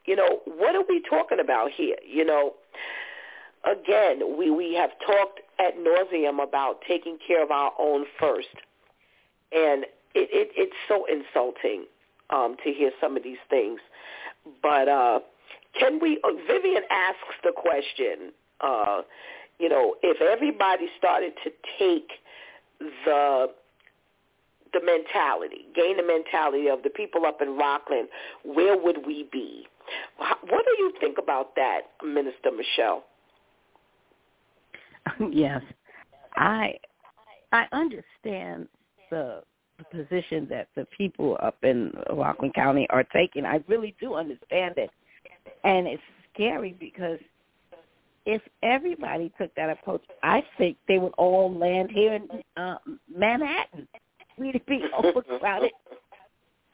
[SPEAKER 2] You know, what are we talking about here? You know, again, we we have talked at nauseum about taking care of our own first, and it, it it's so insulting um, to hear some of these things. But uh, can we? Uh, Vivian asks the question. Uh, you know, if everybody started to take the the mentality, gain the mentality of the people up in Rockland, where would we be? What do you think about that, Minister Michelle?
[SPEAKER 7] Yes, I I understand the the position that the people up in Rockland County are taking. I really do understand it. And it's scary because if everybody took that approach, I think they would all land here in uh, Manhattan. We'd be overcrowded.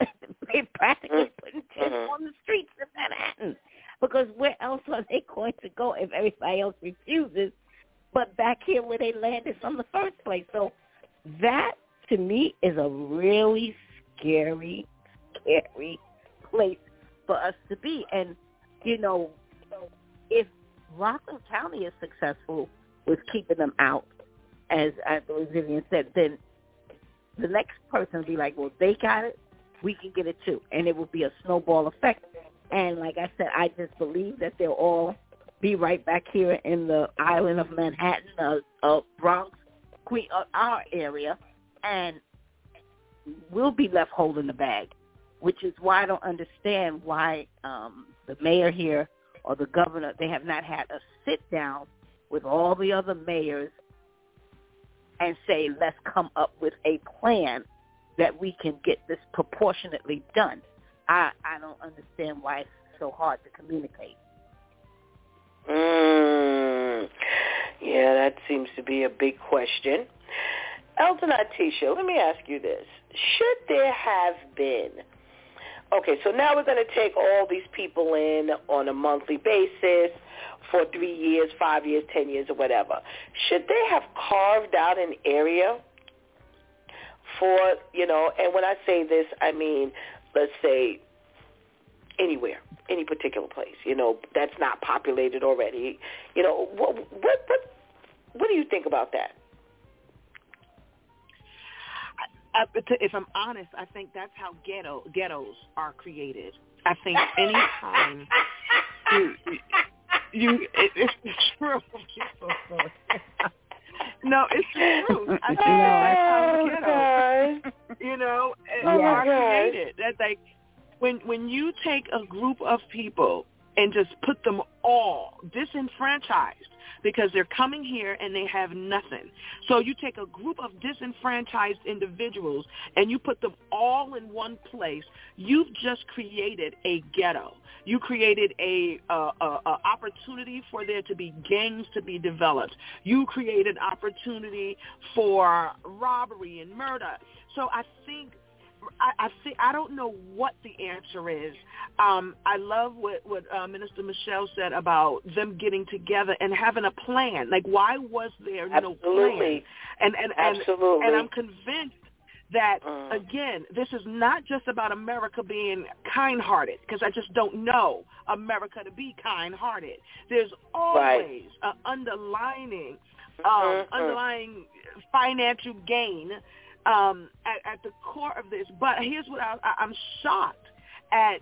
[SPEAKER 7] They're practically putting tents mm-hmm. on the streets of Manhattan. Because where else are they going to go if everybody else refuses? But back here where they landed from the first place. So that to me is a really scary, scary place for us to be. And, you know, if Rockland County is successful with keeping them out, as believe Vivian said, then the next person will be like, well, they got it, we can get it too. And it will be a snowball effect. And like I said, I just believe that they'll all be right back here in the island of Manhattan, uh, uh, Bronx, Queen, uh, our area, and we'll be left holding the bag, which is why I don't understand why um, the mayor here or the governor, they have not had a sit down with all the other mayors and say, let's come up with a plan that we can get this proportionately done. I, I don't understand why it's so hard to communicate.
[SPEAKER 2] Mm, yeah, that seems to be a big question. Elder Natisha, let me ask you this. Should there have been, okay, so now we're going to take all these people in on a monthly basis for three years, five years, ten years, or whatever. Should they have carved out an area for, you know, and when I say this, I mean, let's say anywhere, any particular place, you know, that's not populated already. You know, what what what, what do you think about that?
[SPEAKER 5] I, if I'm honest, I think that's how ghetto ghettos are created. I think any time you you it, it's true. no, it's true. I think
[SPEAKER 2] oh,
[SPEAKER 5] that's how ghettos, you know,
[SPEAKER 2] oh,
[SPEAKER 5] are created. That's like when when you take a group of people and just put them all disenfranchised because they're coming here and they have nothing. So you take a group of disenfranchised individuals and you put them all in one place. You've just created a ghetto. You created a, a, a, a opportunity for there to be gangs to be developed. You created an opportunity for robbery and murder. So I think I, I see. I don't know what the answer is. Um, I love what what uh, Minister Michelle said about them getting together and having a plan. Like, why was there
[SPEAKER 2] Absolutely.
[SPEAKER 5] no plan? And and and
[SPEAKER 2] Absolutely.
[SPEAKER 5] and I'm convinced that
[SPEAKER 2] Mm.
[SPEAKER 5] again, this is not just about America being kind-hearted because I just don't know America to be kind-hearted. There's always an underlining, um,
[SPEAKER 2] Mhm.
[SPEAKER 5] underlying financial gain um, at, at the core of this. But here's what I, I, I'm shocked at.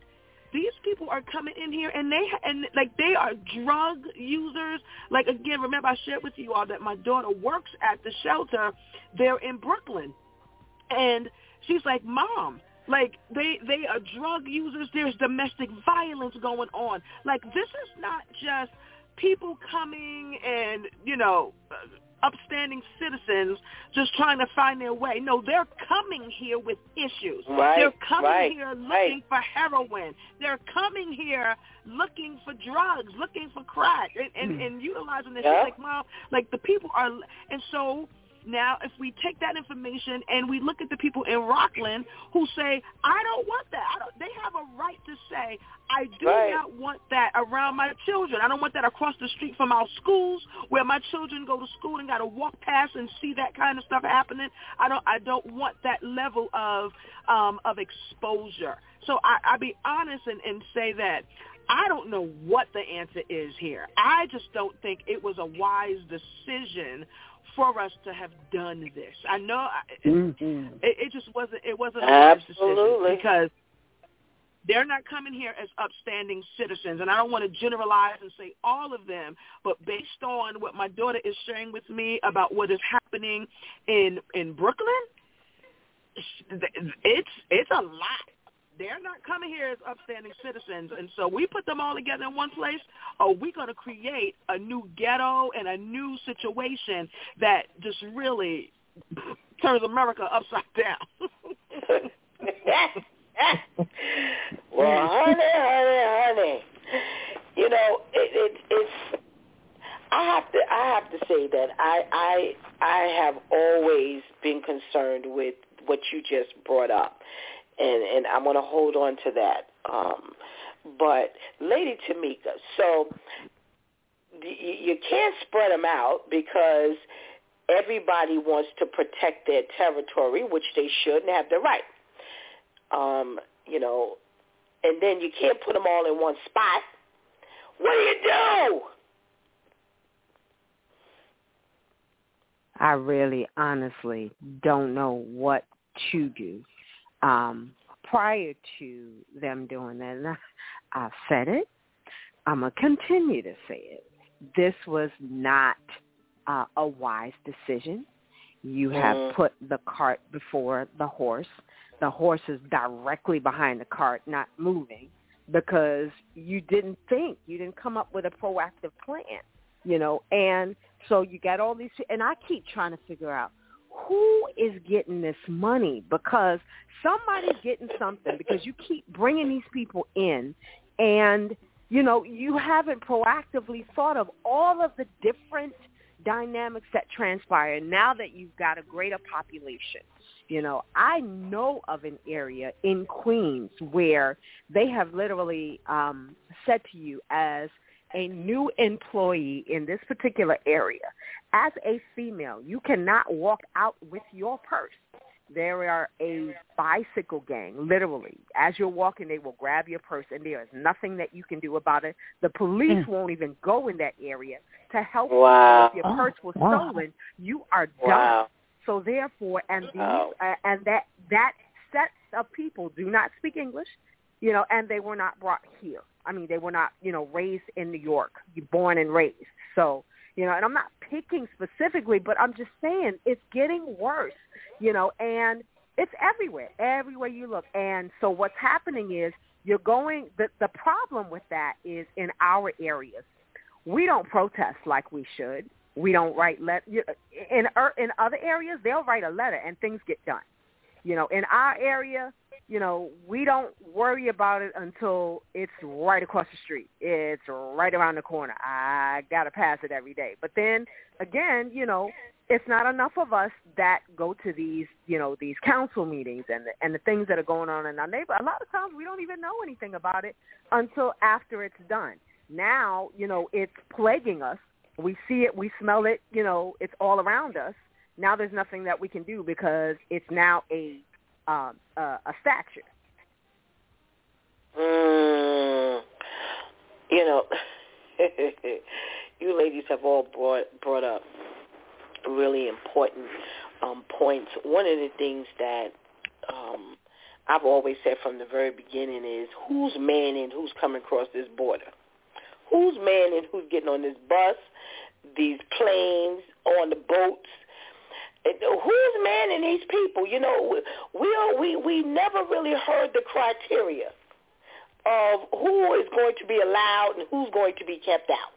[SPEAKER 5] These people are coming in here and they and like they are drug users. Like again, remember I shared with you all that my daughter works at the shelter there in Brooklyn, and she's like, "Mom, like they they are drug users. There's domestic violence going on. Like this is not just people coming and you know." Upstanding citizens just trying to find their way. No, they're coming here with issues.
[SPEAKER 2] Right,
[SPEAKER 5] they're coming
[SPEAKER 2] right,
[SPEAKER 5] here looking
[SPEAKER 2] right.
[SPEAKER 5] for heroin. They're coming here looking for drugs, looking for crack, and and, hmm. and utilizing this.
[SPEAKER 2] Yeah.
[SPEAKER 5] Like, mom, like the people are, and so now if we take that information and we look at the people in Rockland who say, I don't want that. I don't, they have a right to say, I do
[SPEAKER 2] Right.
[SPEAKER 5] not want that around my children. I don't want that across the street from our schools where my children go to school and got to walk past and see that kind of stuff happening. I don't I don't want that level of um of exposure. So I I be honest and, and say that I don't know what the answer is here. I just don't think it was a wise decision for us to have done this. I know I- it,
[SPEAKER 7] Mm-hmm.
[SPEAKER 5] it, it just wasn't it wasn't a wise
[SPEAKER 2] Absolutely.
[SPEAKER 5] decision because they're not coming here as upstanding citizens, and I don't want to generalize and say all of them, but based on what my daughter is sharing with me about what is happening in in Brooklyn, it's it's a lot. They're not coming here as upstanding citizens, and so we put them all together in one place. Or we're going to create a new ghetto and a new situation that just really turns America upside down.
[SPEAKER 2] well, honey, honey, honey. You know, it, it, it's. I have to. I have to say that I, I, I have always been concerned with what you just brought up, and and I'm going to hold on to that. Um, but, Lady Tamika, so you, can't spread them out because everybody wants to protect their territory, which they should and have the right. Um, you know, and then you can't put them all in one spot. What do you do?
[SPEAKER 6] I really honestly don't know what to do. Um, prior to them doing that, and I, I've said it, I'm going to continue to say it. This was not uh, a wise decision. You have
[SPEAKER 2] Mhm.
[SPEAKER 6] put the cart before the horse. The horse is directly behind the cart, not moving. because you didn't think, you didn't come up with a proactive plan, you know, and so you got all these, and I keep trying to figure out who is getting this money because somebody's getting something because you keep bringing these people in and you know you haven't proactively thought of all of the different dynamics that transpire now that you've got a greater population you know i know of an area in queens where they have literally um said to you as a new employee in this particular area, as a female, you cannot walk out with your purse. There are a bicycle gang, literally. As you're walking, they will grab your purse, and there is nothing that you can do about it. The police mm. won't even go in that area to help
[SPEAKER 2] wow.
[SPEAKER 6] you. If your purse was
[SPEAKER 7] oh, wow.
[SPEAKER 6] stolen, you are done.
[SPEAKER 2] Wow.
[SPEAKER 6] So therefore, and these,
[SPEAKER 2] wow.
[SPEAKER 6] uh, and that that set of people do not speak English, you know, and they were not brought here. I mean, they were not, you know, raised in New York, born and raised. So, you know, and I'm not picking specifically, but I'm just saying it's getting worse, you know, and it's everywhere, everywhere you look. And so what's happening is you're going, the, the problem with that is in our areas, we don't protest like we should. We don't write let in er, in other areas they'll write a letter and things get done. You know, in our area, you know, we don't worry about it until it's right across the street. It's right around the corner. I got to pass it every day. But then again, you know, it's not enough of us that go to these, you know, these council meetings and the, and the things that are going on in our neighborhood. A lot of times we don't even know anything about it until after it's done. Now, you know, it's plaguing us. We see it, we smell it, you know, it's all around us. Now there's nothing that we can do because it's now a um, uh, a statue.
[SPEAKER 2] Mm, you know, you ladies have all brought brought up really important um, points. One of the things that um, I've always said from the very beginning is who's manning, who's coming across this border, who's manning, who's getting on this bus, these planes, on the boats, who's manning these people? You know, we are, we we never really heard the criteria of who is going to be allowed and who's going to be kept out.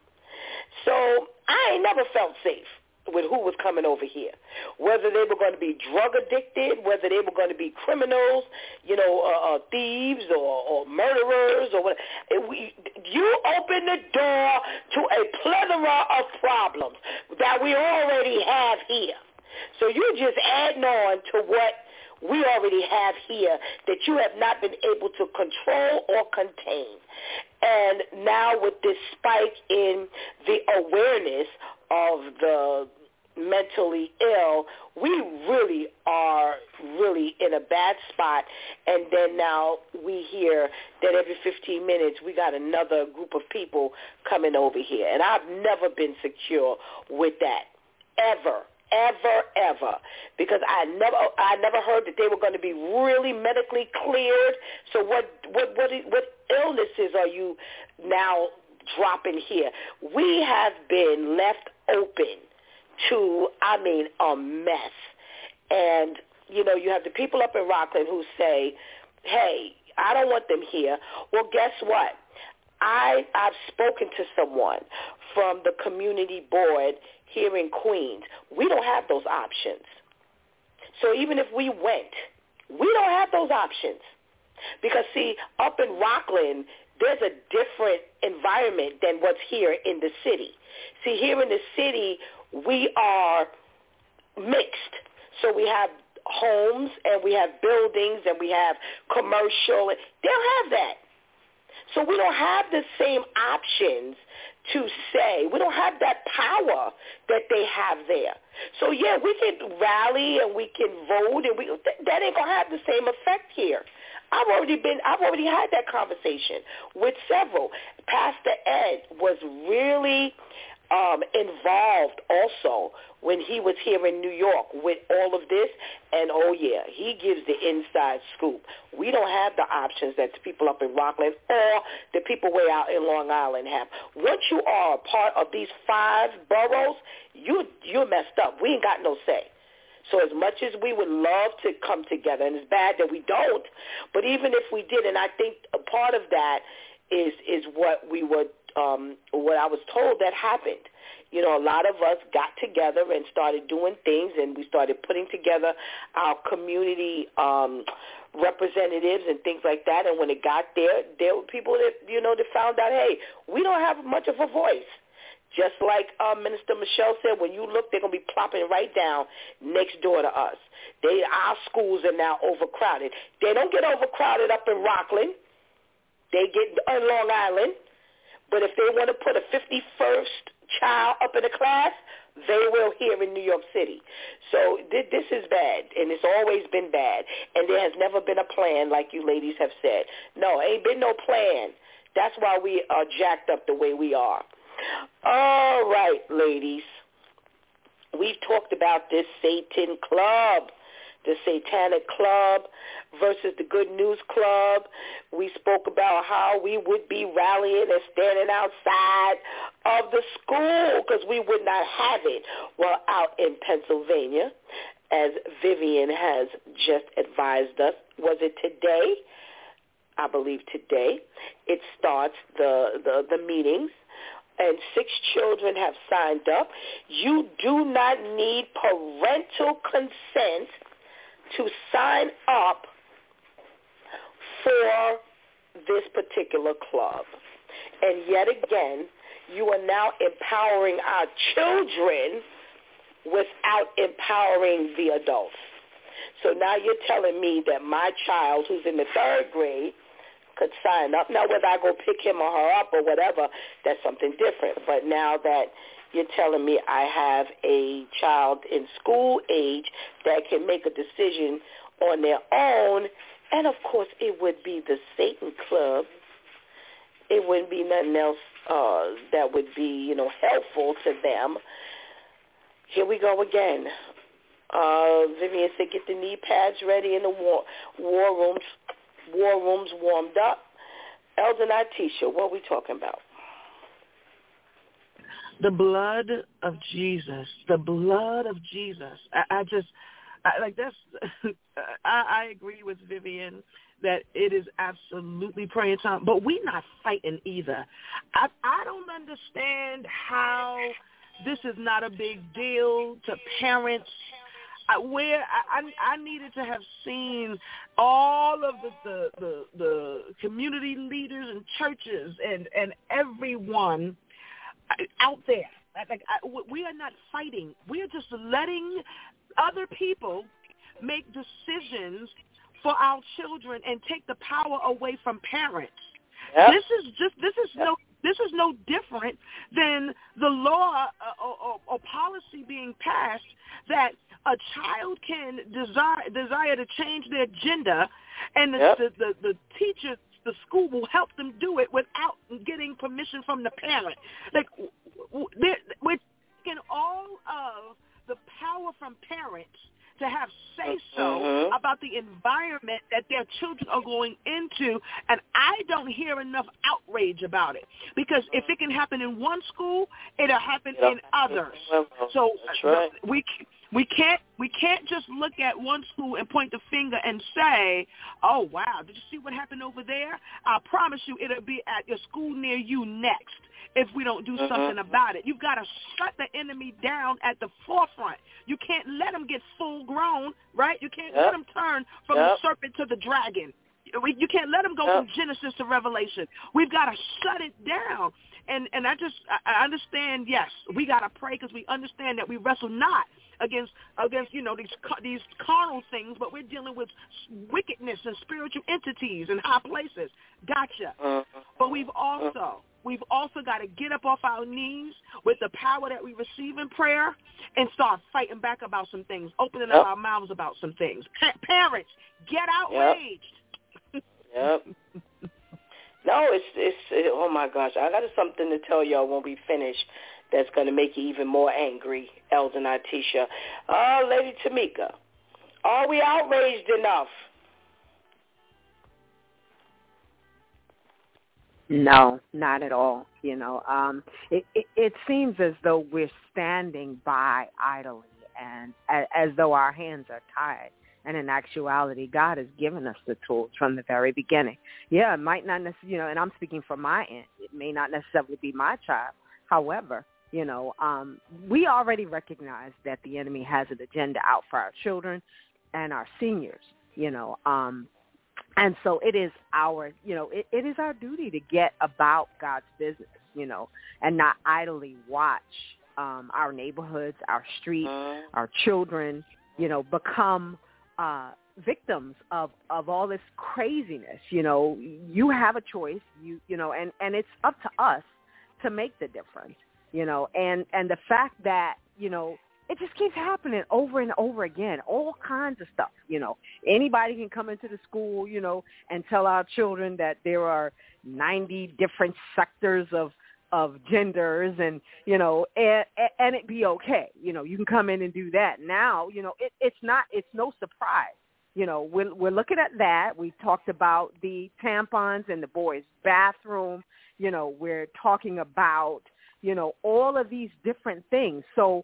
[SPEAKER 2] So I ain't never felt safe with who was coming over here, whether they were going to be drug addicted, whether they were going to be criminals, you know, uh, uh, thieves or, or murderers or what. You open the door to a plethora of problems that we already have here. So you're just adding on to what we already have here that you have not been able to control or contain. And now with this spike in the awareness of the mentally ill, we really are really in a bad spot. And then now we hear that every 15 minutes we got another group of people coming over here. And I've never been secure with that, ever ever, ever, because I never, I never heard that they were going to be really medically cleared. So what, what, what, what illnesses are you now dropping here? We have been left open to, I mean, a mess. And you know, you have the people up in Rockland who say, "Hey, I don't want them here." Well, guess what? I I've spoken to someone from the community board here in Queens. We don't have those options. So even if we went, we don't have those options. Because see, up in Rockland, there's a different environment than what's here in the city. See, here in the city, we are mixed. So we have homes and we have buildings and we have commercial. They don't have that. So we don't have the same options to say. We don't have that power that they have there. So yeah, we can rally and we can vote, and we that ain't gonna have the same effect here. I've already been, I've already had that conversation with several. Pastor Ed was really um, involved also when he was here in New York with all of this. And oh yeah, he gives the inside scoop. We don't have the options that the people up in Rockland or the people way out in Long Island have. Once you are a part of these five boroughs, you you're messed up. We ain't got no say. So as much as we would love to come together, and it's bad that we don't, but even if we did, and I think a part of that is is what we were, um, what I was told that happened. You know, a lot of us got together and started doing things, and we started putting together our community um, representatives and things like that. And when it got there, there were people that you know that found out, hey, we don't have much of a voice. Just like uh, Minister Michelle said, when you look, they're going to be plopping right down next door to us. They, our schools are now overcrowded. They don't get overcrowded up in Rockland. They get on Long Island. But if they want to put a 51st child up in the class, they will here in New York City. So th- this is bad, and it's always been bad. And there has never been a plan, like you ladies have said. No, ain't been no plan. That's why we are jacked up the way we are. All right, ladies. We've talked about this Satan Club the Satanic Club versus the Good News Club. We spoke about how we would be rallying and standing outside of the school because we would not have it while out in Pennsylvania, as Vivian has just advised us. Was it today? I believe today. It starts the, the, the meetings and six children have signed up. You do not need parental consent to sign up for this particular club. And yet again, you are now empowering our children without empowering the adults. So now you're telling me that my child who's in the third grade could sign up. Now whether I go pick him or her up or whatever, that's something different. But now that you're telling me I have a child in school age that can make a decision on their own. And of course, it would be the Satan Club. It wouldn't be nothing else uh, that would be, you know, helpful to them. Here we go again. Uh, Vivian said, get the knee pads ready in the war, war rooms, war rooms warmed up. Elder Natisha, what are we talking about?
[SPEAKER 5] The blood of Jesus, the blood of Jesus. I, I just, I, like that's, I, I agree with Vivian that it is absolutely praying time, but we're not fighting either. I, I don't understand how this is not a big deal to parents I, where I, I needed to have seen all of the, the the the community leaders and churches and and everyone out there. Like we are not fighting. We are just letting other people make decisions for our children and take the power away from parents. Yep. This is just this is yep. no this is no different than the law uh, or, or, or policy being passed that a child can desire desire to change their gender, and the yep. the, the, the teacher the school will help them do it without getting permission from the parent. Like we're taking all of the power from parents to have say so mm-hmm. about the environment that their children are going into and I don't hear enough outrage about it because if it can happen in one school it'll happen yep. in others so
[SPEAKER 2] right.
[SPEAKER 5] we we can't we can't just look at one school and point the finger and say, "Oh wow, did you see what happened over there?" I promise you, it'll be at your school near you next if we don't do mm-hmm. something about it. You've got to shut the enemy down at the forefront. You can't let them get full grown, right? You can't
[SPEAKER 2] yep.
[SPEAKER 5] let them turn from
[SPEAKER 2] yep.
[SPEAKER 5] the serpent to the dragon. You can't let them go yep. from Genesis to Revelation. We've got to shut it down. And and I just I understand. Yes, we got to pray because we understand that we wrestle not against against you know these these carnal things, but we're dealing with wickedness and spiritual entities and high places. Gotcha.
[SPEAKER 2] Uh-huh.
[SPEAKER 5] But we've also we've also got to get up off our knees with the power that we receive in prayer and start fighting back about some things, opening
[SPEAKER 2] yep.
[SPEAKER 5] up our mouths about some things. Pa- parents, get outraged.
[SPEAKER 2] Yep. yep. No, it's it's it, oh my gosh! I got something to tell y'all when we finish that's going to make you even more angry, Elder Natisha. Oh, Lady Tamika, are we outraged enough?
[SPEAKER 6] No, not at all. You know, um, it, it, it seems as though we're standing by idly and as, as though our hands are tied. And in actuality, God has given us the tools from the very beginning. Yeah, it might not necessarily, you know, and I'm speaking from my end. It may not necessarily be my child. However, you know, um, we already recognize that the enemy has an agenda out for our children and our seniors, you know. Um, and so it is our, you know, it, it is our duty to get about God's business, you know, and not idly watch um, our neighborhoods, our streets,
[SPEAKER 2] Mhm.
[SPEAKER 6] our children, you know, become uh, victims of of all this craziness. You know, you have a choice. You you know, and and it's up to us to make the difference. You know, and and the fact that you know it just keeps happening over and over again. All kinds of stuff. You know, anybody can come into the school. You know, and tell our children that there are ninety different sectors of of genders and you know and and it be okay you know you can come in and do that now you know it, it's not it's no surprise you know we're we're looking at that we talked about the tampons in the boys bathroom you know we're talking about you know all of these different things so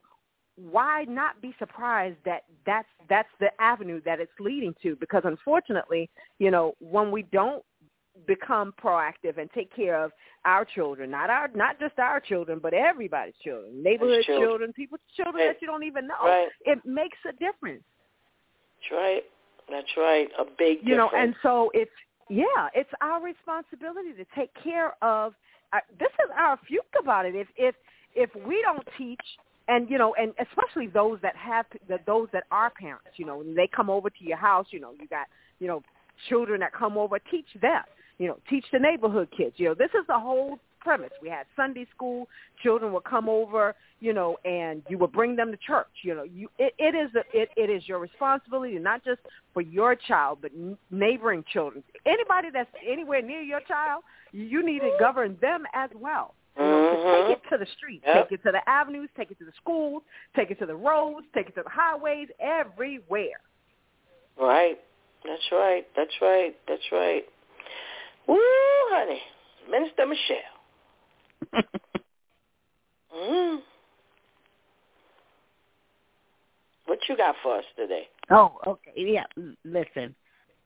[SPEAKER 6] why not be surprised that that's that's the avenue that it's leading to because unfortunately you know when we don't become proactive and take care of our children, not our not just our children, but everybody's children, neighborhood
[SPEAKER 2] children.
[SPEAKER 6] children, people's children that you don't even know.
[SPEAKER 2] Right.
[SPEAKER 6] It makes a difference.
[SPEAKER 2] That's right. That's right. A big
[SPEAKER 6] You know,
[SPEAKER 2] difference.
[SPEAKER 6] and so it's yeah, it's our responsibility to take care of this is our future about it. If if if we don't teach and you know, and especially those that have that those that are parents, you know, when they come over to your house, you know, you got, you know, children that come over, teach them. You know, teach the neighborhood kids. You know, this is the whole premise. We had Sunday school. Children would come over, you know, and you would bring them to church. You know, you it, it is a, it, it is your responsibility not just for your child, but neighboring children. Anybody that's anywhere near your child, you, need to govern them as well. You know, to
[SPEAKER 2] Mhm.
[SPEAKER 6] take it to the streets,
[SPEAKER 2] Yep.
[SPEAKER 6] take it to the avenues, take it to the schools, take it to the roads, take it to the highways, everywhere.
[SPEAKER 2] Right. That's right. That's right. That's right. Woo, honey. Minister Michelle. Mm. What you got for us today?
[SPEAKER 7] Oh, okay. Yeah. Listen,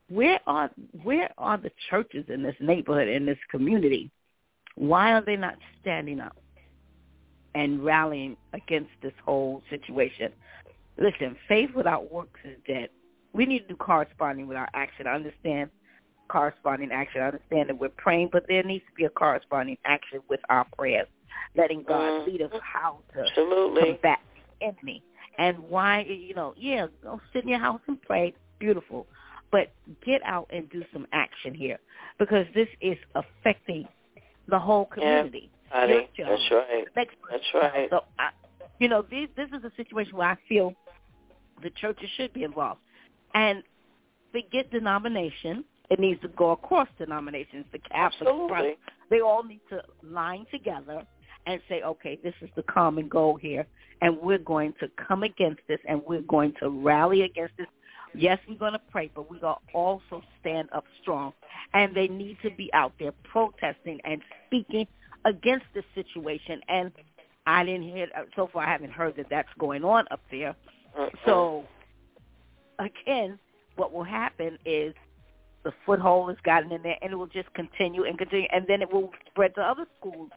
[SPEAKER 7] where are where are the churches in this neighborhood in this community? Why are they not standing up and rallying against this whole situation? Listen, faith without works is dead. We need to do corresponding with our action. I understand corresponding action. I understand that we're praying, but there needs to be a corresponding action with our prayers, letting God
[SPEAKER 2] Mhm.
[SPEAKER 7] lead us how to
[SPEAKER 2] Absolutely.
[SPEAKER 7] combat the enemy. And why, you know, yeah, go sit in your house and pray. Beautiful. But get out and do some action here because this is affecting the whole community. Your
[SPEAKER 2] that's right. That's right.
[SPEAKER 7] So, I, you know, this, this is a situation where I feel the churches should be involved. And forget denomination. It needs to go across denominations. The Catholic
[SPEAKER 2] Absolutely.
[SPEAKER 7] front, they all need to line together and say, okay, this is the common goal here, and we're going to come against this, and we're going to rally against this. Yes, we're going to pray, but we're going to also stand up strong. And they need to be out there protesting and speaking against this situation. And I didn't hear, uh, so far I haven't heard that that's going on up there. So, again, what will happen is the foothold has gotten in there, and it will just continue and continue, and then it will spread to other schools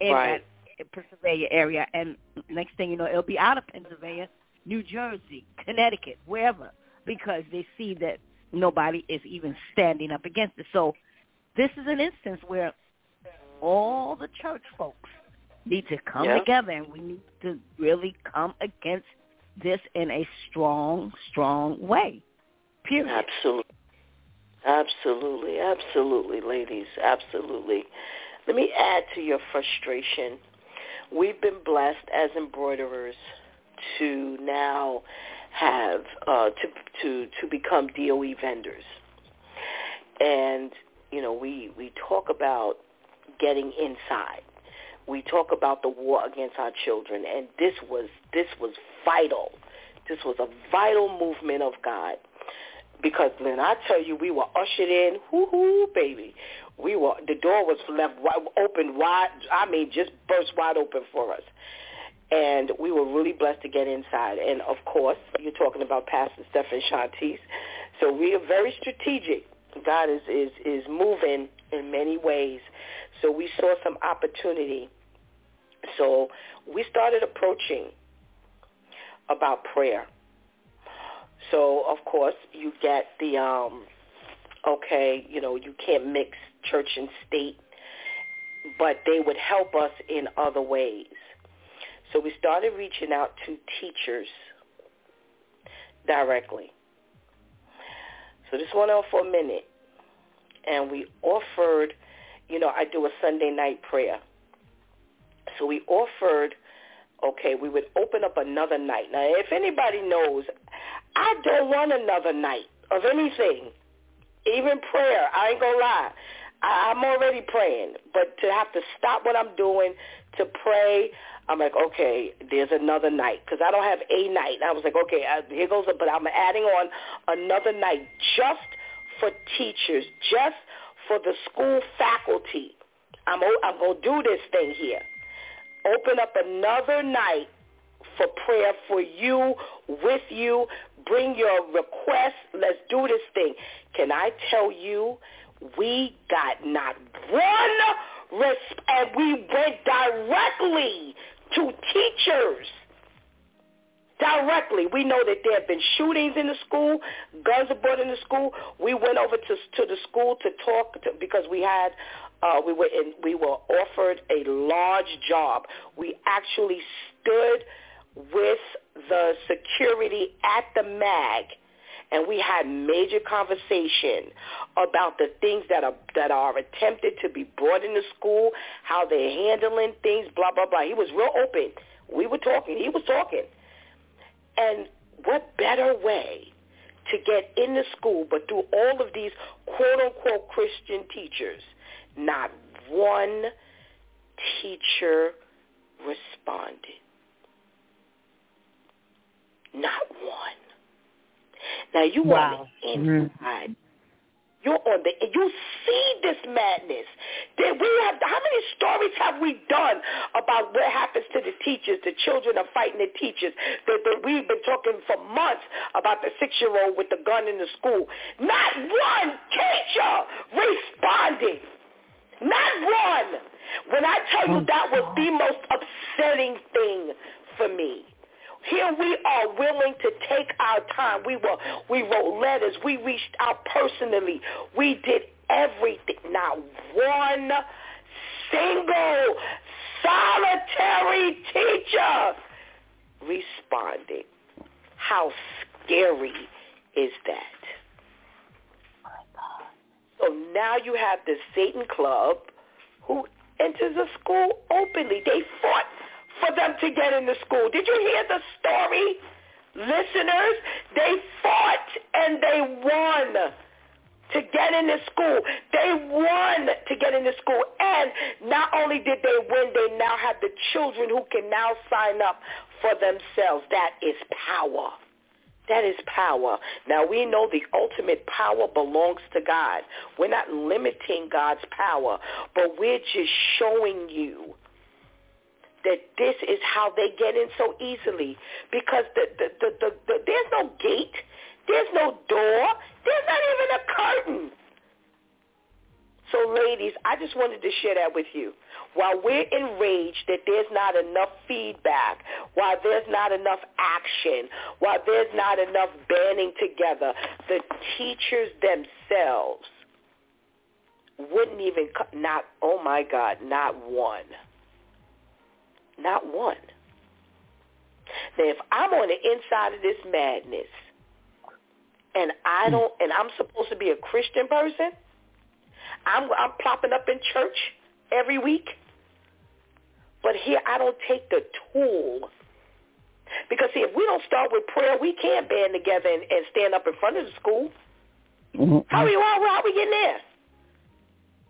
[SPEAKER 7] in
[SPEAKER 2] Right.
[SPEAKER 7] that Pennsylvania area. And next thing you know, it'll be out of Pennsylvania, New Jersey, Connecticut, wherever, because they see that nobody is even standing up against it. So this is an instance where all the church folks need to come together, and we need to really come against this in a strong, strong way. Period.
[SPEAKER 2] Absolutely. Absolutely. Absolutely, ladies. Absolutely. Let me add to your frustration. We've been blessed as embroiderers to now have uh, to to to become DOE vendors, and you know we we talk about getting inside. We talk about the war against our children, and this was this was vital. This was a vital movement of God because when I tell you we were ushered in, hoo hoo, baby, we were the door was left wide, open wide. I mean, just burst wide open for us. and we were really blessed to get inside. And of course, you're talking about Pastor Stephen Shantis. So we are very strategic. God is, is, is moving in many ways. So we saw some opportunity. So we started approaching about prayer. So of course you get the um okay, you know, you can't mix church and state, but they would help us in other ways. So we started reaching out to teachers directly. So this went on for a minute. And we offered, you know, I do a Sunday night prayer. So we offered, okay, we would open up another night. Now, if anybody knows, I don't want another night of anything, even prayer. I ain't going to lie. I, I'm already praying, but to have to stop what I'm doing to pray, I'm like, okay, there's another night because I don't have a night. I was like, okay, I, here goes, but I'm adding on another night just for teachers, just for the school faculty. I'm I'm gonna do this thing here. Open up another night for prayer for you, with you. Bring your request. Let's do this thing. Can I tell you, we got not one resp- and we went directly to teachers directly. We know that there have been shootings in the school, guns are brought in the school. We went over to to the school to talk to, because we had uh, we were in, we were offered a large job. We actually stood with the security at the mag and we had major conversation about the things that are that are attempted to be brought into school, how they're handling things, blah blah blah. He was real open. We were talking. He was talking. And what better way to get into school but through all of these quote unquote Christian teachers? Not one teacher responded. Not one. Now you wow. on the inside. Mm-hmm. You're on the you see this madness. That we have how many stories have we done about what happens to the teachers? The children are fighting the teachers. That, that we've been talking for months about the six year old with the gun in the school. Not one teacher responded. Not one. When I tell you that was the most upsetting thing for me. Here we are willing to take our time. We were, we wrote letters. We reached out personally. We did everything. Not one single solitary teacher responded. How scary is that? So now you have the Satan Club who enters a school openly. They fought for them to get into school. Did you hear the story? Listeners, they fought and they won to get into school. They won to get into school. And not only did they win, they now have the children who can now sign up for themselves. That is power. That is power. Now we know the ultimate power belongs to God. We're not limiting God's power, but we're just showing you that this is how they get in so easily because the, the, the, the, the, there's no gate, there's no door, there's not even a curtain. So ladies, I just wanted to share that with you. While we're enraged that there's not enough feedback, while there's not enough action, while there's not enough banding together, the teachers themselves wouldn't even, not, oh my God, not one not one. Now, if I'm on the inside of this madness, and I hmm. don't, and I'm supposed to be a Christian person, I'm I'm plopping up in church every week, but here I don't take the tool. Because see, if we don't start with prayer, we can't band together and, and stand up in front of the school. Mm-hmm. How are you all? How are we getting there?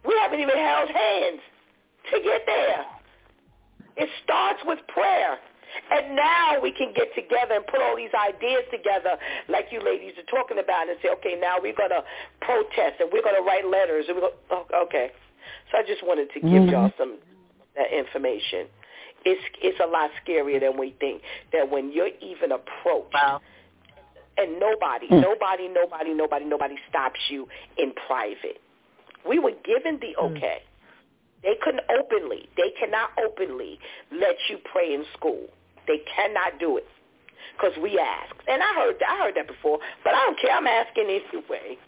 [SPEAKER 2] We haven't even held hands to get there. It starts with prayer. And now we can get together and put all these ideas together like you ladies are talking about and say, okay, now we're going to protest and we're going to write letters. And we're going, oh, okay. So I just wanted to give mm-hmm. y'all some that information. It's it's a lot scarier than we think. That when you're even approached, wow. and nobody, mm. nobody, nobody, nobody, nobody stops you in private. We were given the hmm. okay. Mm. They couldn't openly. They cannot openly let you pray in school. They cannot do it because we asked. And I heard I heard that before, but I don't care. I'm asking anyway.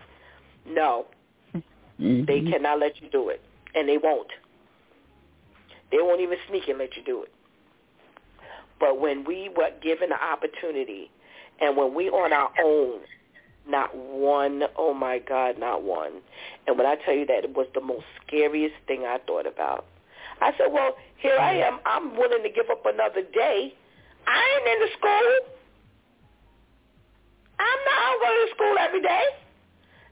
[SPEAKER 2] No, mm-hmm. they cannot let you do it, and they won't. They won't even sneak and let you do it. But when we were given the opportunity, and when we on our own, not one, oh my God, not one. And when I tell you that it was the most scariest thing I thought about. I said, well, here I mm-hmm. am. I'm willing to give up another day. I ain't in the school. I'm not I'm going to school every day.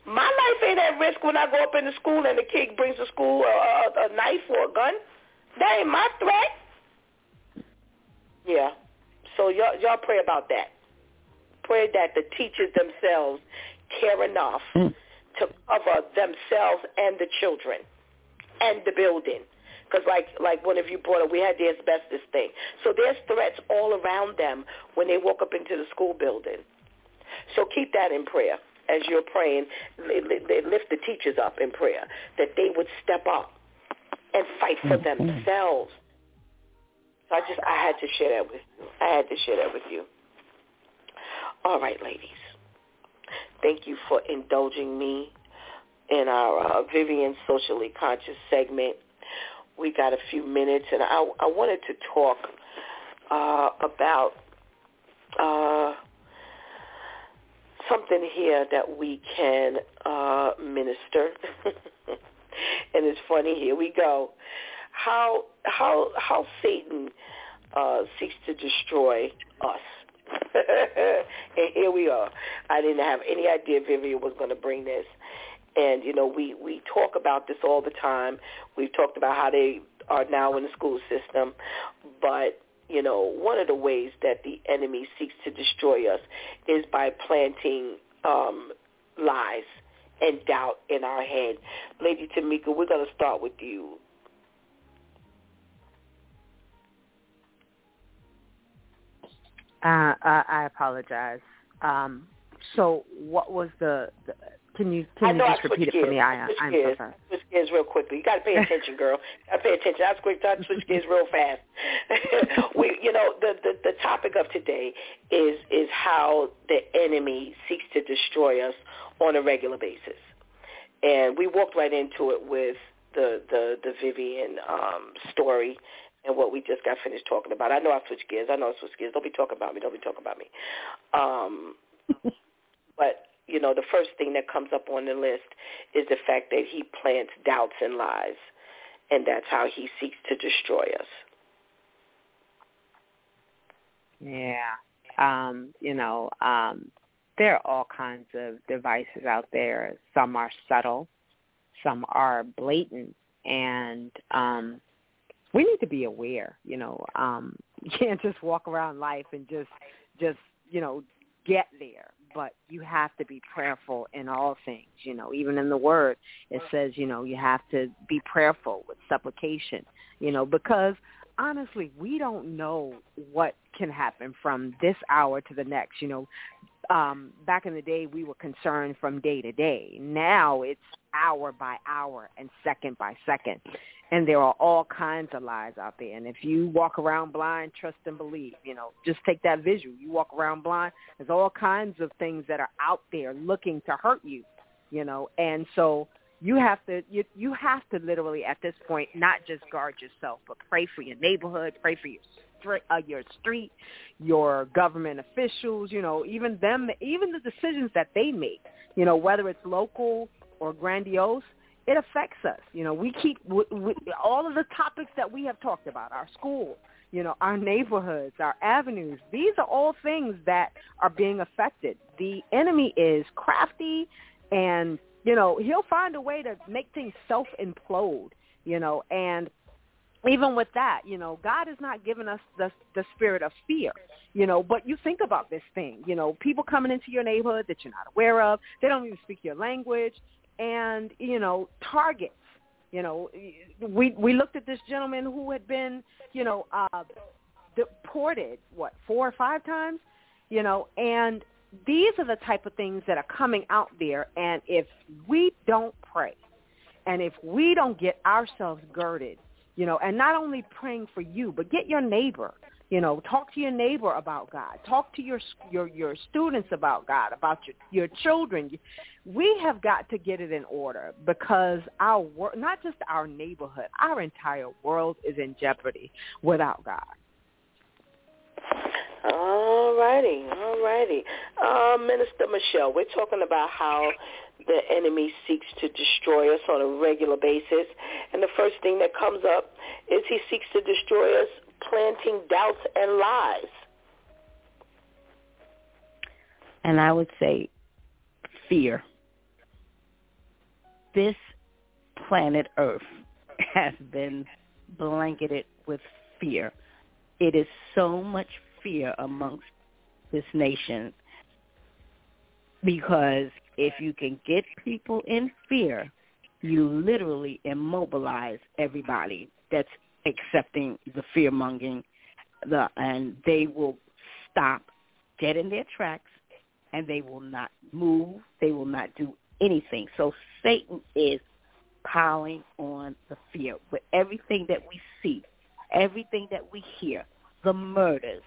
[SPEAKER 2] My life ain't at risk when I go up in the school and the kid brings to school a, a, a knife or a gun. That ain't my threat. Yeah. So y'all, y'all pray about that. Pray that the teachers themselves care enough mm. to cover themselves and the children and the building. Because like like one of you brought up, we had the asbestos thing. So there's threats all around them when they walk up into the school building. So keep that in prayer as you're praying. Lift the teachers up in prayer that they would step up and fight for mm-hmm. themselves. So I just I had to share that with you. I had to share that with you. All right, ladies. Thank you for indulging me in our uh, Vivian Socially Conscious segment. We got a few minutes, and I, I wanted to talk uh, about uh, something here that we can uh, minister. and it's funny. Here we go. How how how Satan uh, seeks to destroy us. and here we are. I didn't have any idea Vivian was going to bring this. And you know, we we talk about this all the time. We've talked about how they are now in the school system, but you know, one of the ways that the enemy seeks to destroy us is by planting um, lies and doubt in our head. Lady Tamika, we're going to start with you.
[SPEAKER 6] Uh, I apologize. Um, so what was the, the can you can you just repeat it for me? I, I'm
[SPEAKER 2] gears.
[SPEAKER 6] so sorry.
[SPEAKER 2] Switch gears real quickly. You got to pay attention, girl. to pay attention. I was quick to switch gears real fast. we, you know, the, the the topic of today is is how the enemy seeks to destroy us on a regular basis, and we walked right into it with the the the Vivian um, story and what we just got finished talking about. I know I switched gears. I know I switched gears. Don't be talking about me. Don't be talking about me. Um, but you know, the first thing that comes up on the list is the fact that he plants doubts and lies, and that's how he seeks to destroy us.
[SPEAKER 6] Yeah. Um, you know, um, there are all kinds of devices out there. Some are subtle, some are blatant, and um, we need to be aware. You know, um, you can't just walk around life and just, just you know, get there but you have to be prayerful in all things. You know, even in the Word, it says, you know, you have to be prayerful with supplication. You know, because honestly, we don't know what can happen from this hour to the next. You know, um, back in the day, we were concerned from day to day. Now it's hour by hour and second by second. And there are all kinds of lies out there. And if you walk around blind, trust and believe. You know, just take that visual. You walk around blind, there's all kinds of things that are out there looking to hurt you. You know, and so you have to you you have to literally at this point not just guard yourself, but pray for your neighborhood, pray for your street, uh, your street, your government officials. You know, even them, even the decisions that they make. You know, whether it's local or grandiose it affects us. You know, we keep we, we, all of the topics that we have talked about, our schools, you know, our neighborhoods, our avenues. These are all things that are being affected. The enemy is crafty and, you know, he'll find a way to make things self-implode, you know, and even with that, you know, God has not given us the the spirit of fear, you know, but you think about this thing, you know, people coming into your neighborhood that you're not aware of, they don't even speak your language, and you know targets You know, we we looked at this gentleman who had been, you know, uh, deported what four or five times, you know, and these are the type of things that are coming out there. And if we don't pray, and if we don't get ourselves girded, you know, and not only praying for you, but get your neighbor, you know, talk to your neighbor about God. Talk to your your your students about God, about your your children. We have got to get it in order because our not just our neighborhood, our entire world is in jeopardy without God.
[SPEAKER 2] All righty, all righty. Uh, Minister Michelle, we're talking about how the enemy seeks to destroy us on a regular basis. And the first thing that comes up is he seeks to destroy us planting doubts and lies.
[SPEAKER 7] And I would say fear. This planet Earth has been blanketed with fear. It is so much fear amongst this nation because if you can get people in fear, you literally immobilize everybody that's accepting the fear mongering the and they will stop dead in their tracks and they will not move they will not do anything. So satan is piling on the fear with everything that we see everything that we hear the murders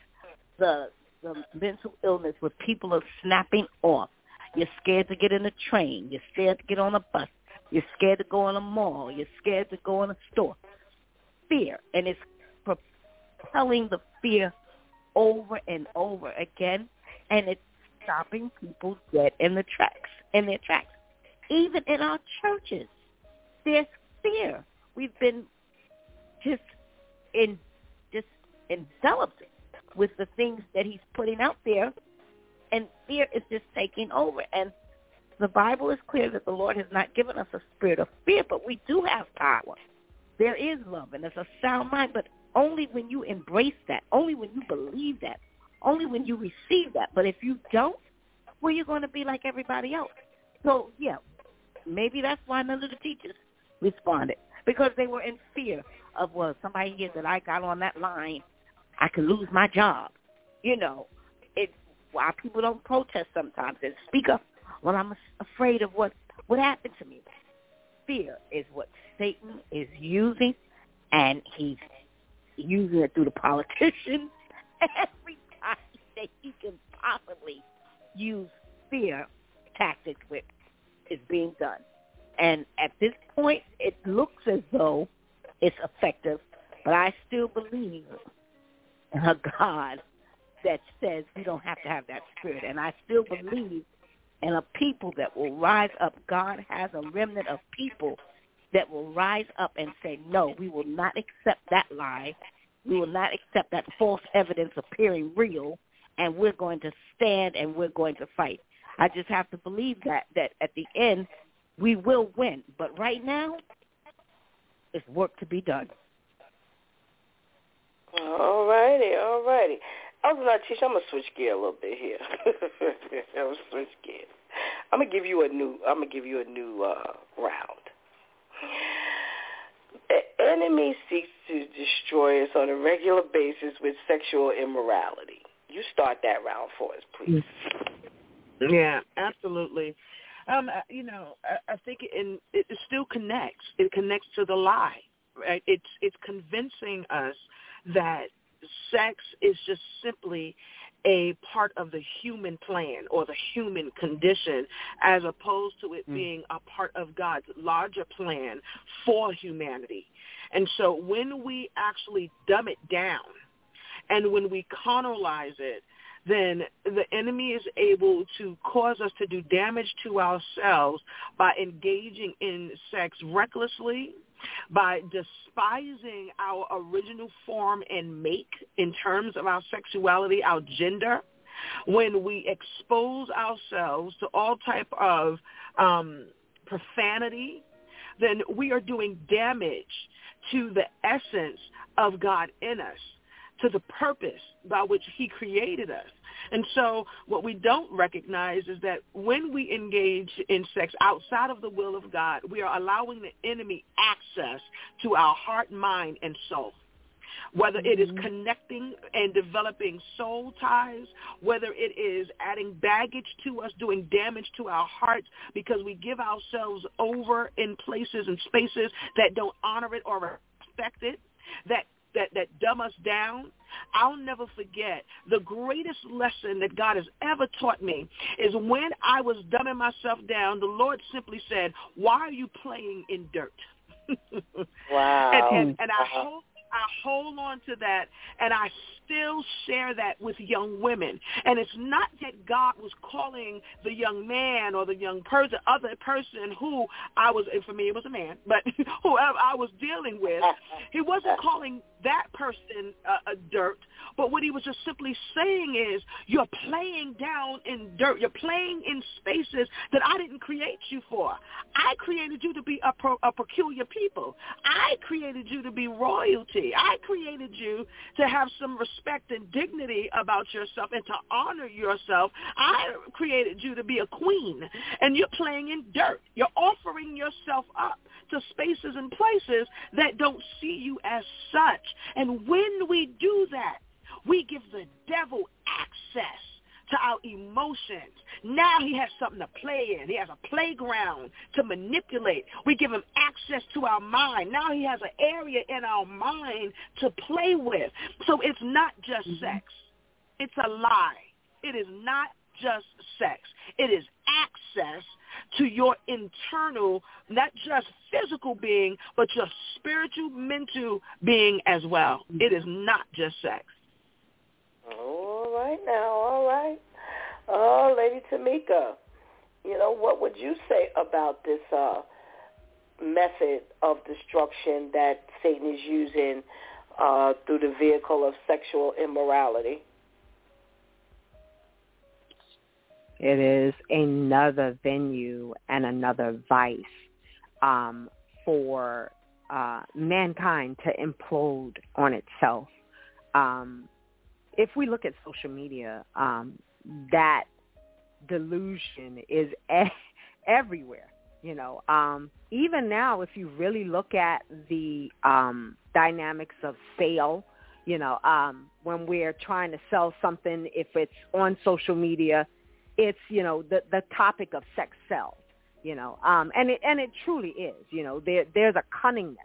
[SPEAKER 7] the the mental illness where people are snapping off. You're scared to get in a train. You're scared to get on a bus. You're scared to go in a mall. You're scared to go in a store fear, and it's propelling the fear over and over again, and it's stopping people dead in the tracks, in their tracks. Even in our churches, there's fear. We've been just in just enveloped with the things that he's putting out there, and fear is just taking over. And the Bible is clear that the Lord has not given us a spirit of fear, but we do have power. There is love and it's a sound mind, but only when you embrace that, only when you believe that, only when you receive that. But if you don't, well, you're going to be like everybody else. So, yeah, maybe that's why none of the teachers responded because they were in fear of, well, somebody here that I got on that line, I could lose my job. You know, it's why people don't protest sometimes and speak up. Well, I'm afraid of what what happened to me fear is what Satan is using, and he's using it through the politicians. Every time that he can possibly use fear tactics with is being done. And at this point, it looks as though it's effective, but I still believe in a God that says we don't have to have that spirit. And I still believe and a people that will rise up. God has a remnant of people that will rise up and say, no, we will not accept that lie. We will not accept that false evidence appearing real, and we're going to stand and we're going to fight. I just have to believe that, that at the end, we will win. But right now, it's work to be done.
[SPEAKER 2] All righty, all righty. I was not teach. I'm gonna switch gear a little bit here. I'm gonna switch gear. I'm gonna give you a new. I'm gonna give you a new uh, round. The enemy seeks to destroy us on a regular basis with sexual immorality. You start that round for us, please.
[SPEAKER 5] Yeah, absolutely. Um, uh, you know, I, I think it, it still connects. It connects to the lie. Right? It's it's convincing us that sex is just simply a part of the human plan or the human condition as opposed to it mm. being a part of God's larger plan for humanity. And so when we actually dumb it down and when we carnalize it, then the enemy is able to cause us to do damage to ourselves by engaging in sex recklessly, by despising our original form and make in terms of our sexuality, our gender, when we expose ourselves to all type of um, profanity, then we are doing damage to the essence of God in us to the purpose by which he created us. And so what we don't recognize is that when we engage in sex outside of the will of God, we are allowing the enemy access to our heart, mind, and soul whether it is mm-hmm. connecting and developing soul ties, whether it is adding baggage to us, doing damage to our hearts because we give ourselves over in places and spaces that don't honor it or respect it, that that that dumb us down. I'll never forget the greatest lesson that God has ever taught me is when I was dumbing myself down, the Lord simply said, "Why are you playing in dirt?"
[SPEAKER 2] wow.
[SPEAKER 5] and, and, and I uh-huh. hope I hold on to that and I still share that with young women. And it's not that God was calling the young man or the young person, other person who I was, for me it was a man, but whoever I was dealing with, he wasn't calling that person uh, a dirt. But what he was just simply saying is, you're playing down in dirt. You're playing in spaces that I didn't create you for. I created you to be a, pro, a peculiar people. I created you to be royalty. I created you to have some respect and dignity about yourself and to honor yourself. I created you to be a queen. And you're playing in dirt. You're offering yourself up to spaces and places that don't see you as such. And when we do that, we give the devil access to our emotions. Now he has something to play in. He has a playground to manipulate. We give him access to our mind. Now he has an area in our mind to play with. So it's not just mm-hmm. sex. It's a lie. It is not just sex. It is access to your internal, not just physical being, but your spiritual, mental being as well. It is not just sex.
[SPEAKER 2] All right now, all right. Oh, Lady Tamika, you know, what would you say about this uh, method of destruction that Satan is using uh, through the vehicle of sexual immorality?
[SPEAKER 6] It is another venue and another vice um, for uh, mankind to implode on itself. Um, if we look at social media, um, that delusion is e- everywhere. You know, um, even now, if you really look at the um, dynamics of sale, you know, um, when we're trying to sell something, if it's on social media, it's you know the the topic of sex sells you know um and it and it truly is you know there there's a cunningness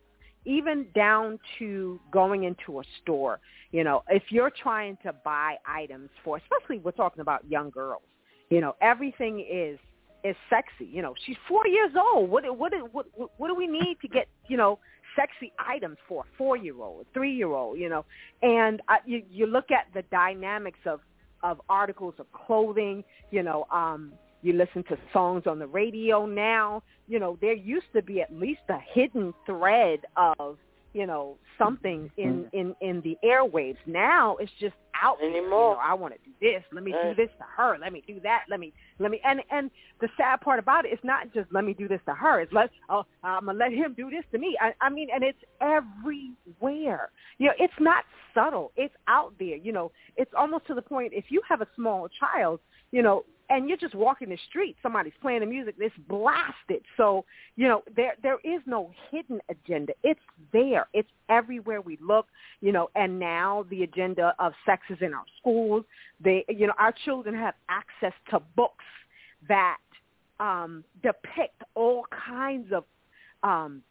[SPEAKER 6] even down to going into a store you know if you're trying to buy items for especially we're talking about young girls you know everything is is sexy you know she's four years old what what what what do we need to get you know sexy items for a four year old three year old you know and uh, you you look at the dynamics of of articles of clothing. You know, um, you listen to songs on the radio now. You know, there used to be at least a hidden thread of you know something in mm-hmm. in in the airwaves. Now it's just out
[SPEAKER 2] anymore. You
[SPEAKER 6] know, I want to do this. Let me do this to her. Let me do that. Let me let me and and the sad part about it is not just let me do this to her. It's let's. oh I'm gonna let him do this to me. I, I mean, and it's everywhere. You know, it's not subtle. It's out there. You know, it's almost to the point. If you have a small child, you know, and you're just walking the street, somebody's playing the music, it's blasted. So, you know, there there is no hidden agenda. It's there. It's everywhere we look, you know, and now the agenda of sex is in our schools. They you know, our children have access to books that um depict all kinds of um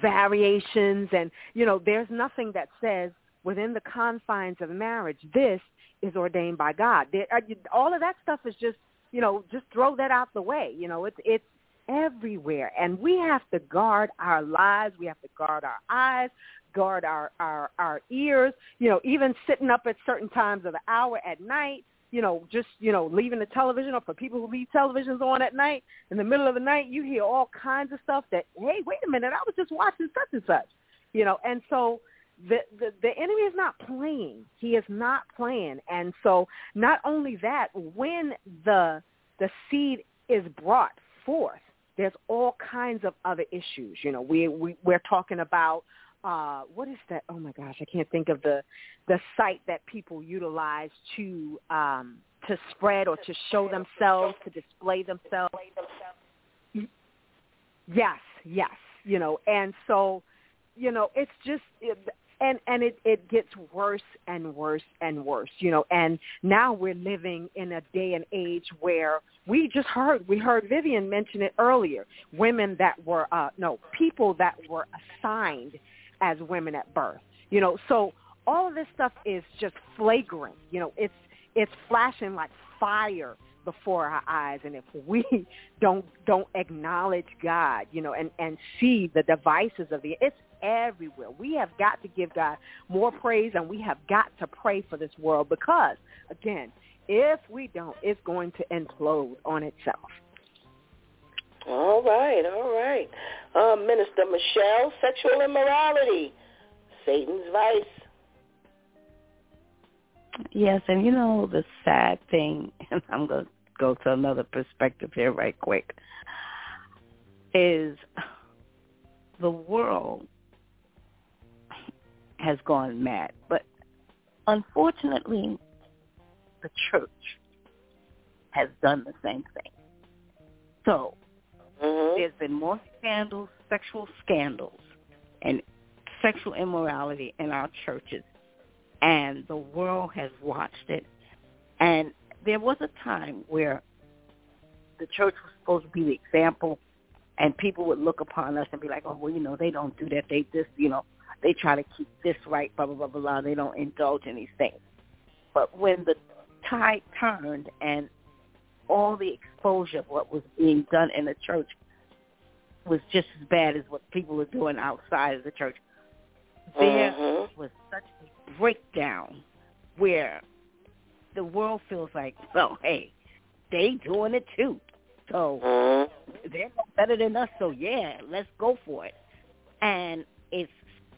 [SPEAKER 6] variations and you know, there's nothing that says within the confines of marriage this is ordained by God. Uh, all of that stuff is just, you know, just throw that out the way. You know, it's it's everywhere, and we have to guard our lives. We have to guard our eyes, guard our our our ears. You know, even sitting up at certain times of the hour at night. You know, just you know, leaving the television, or for people who leave televisions on at night, in the middle of the night, you hear all kinds of stuff that, hey, wait a minute, I was just watching such and such. You know, and so the, the enemy is not playing. He is not playing, and so not only that, when the the seed is brought forth, there's all kinds of other issues. You know, we, we we're talking about uh what is that oh my gosh i can't think of the the site that people utilize to um to spread or to show themselves to display themselves yes yes you know and so you know it's just and and it it gets worse and worse and worse you know and now we're living in a day and age where we just heard we heard Vivian mention it earlier women that were uh no people that were assigned as women at birth you know. So all of this stuff is just flagrant you know it's it's flashing like fire before our eyes. And if we don't don't acknowledge God, you know, and and see the devices of the it's everywhere. We have got to give God more praise and we have got to pray for this world because again, if we don't, it's going to implode on itself.
[SPEAKER 2] All right, all right. Uh, Minister Michelle, sexual immorality, Satan's vice.
[SPEAKER 7] Yes, and you know the sad thing, and I'm going to go to another perspective here right quick, is the world has gone mad. But unfortunately, the church has done the same thing. So
[SPEAKER 2] mm-hmm.
[SPEAKER 7] there's been more scandals, sexual scandals, and sexual immorality in our churches. And the world has watched it. And there was a time where the church was supposed to be the example and people would look upon us and be like, oh, well, you know, they don't do that. They just, you know, they try to keep this right, blah, blah, blah, blah, blah. They don't indulge in these things. But when the tide turned and all the exposure of what was being done in the church was just as bad as what people were doing outside of the church, there
[SPEAKER 2] mm-hmm.
[SPEAKER 7] was such a breakdown where the world feels like, well, hey, they doing it too. So
[SPEAKER 2] mm-hmm.
[SPEAKER 7] they're better than us, so yeah, let's go for it. And it's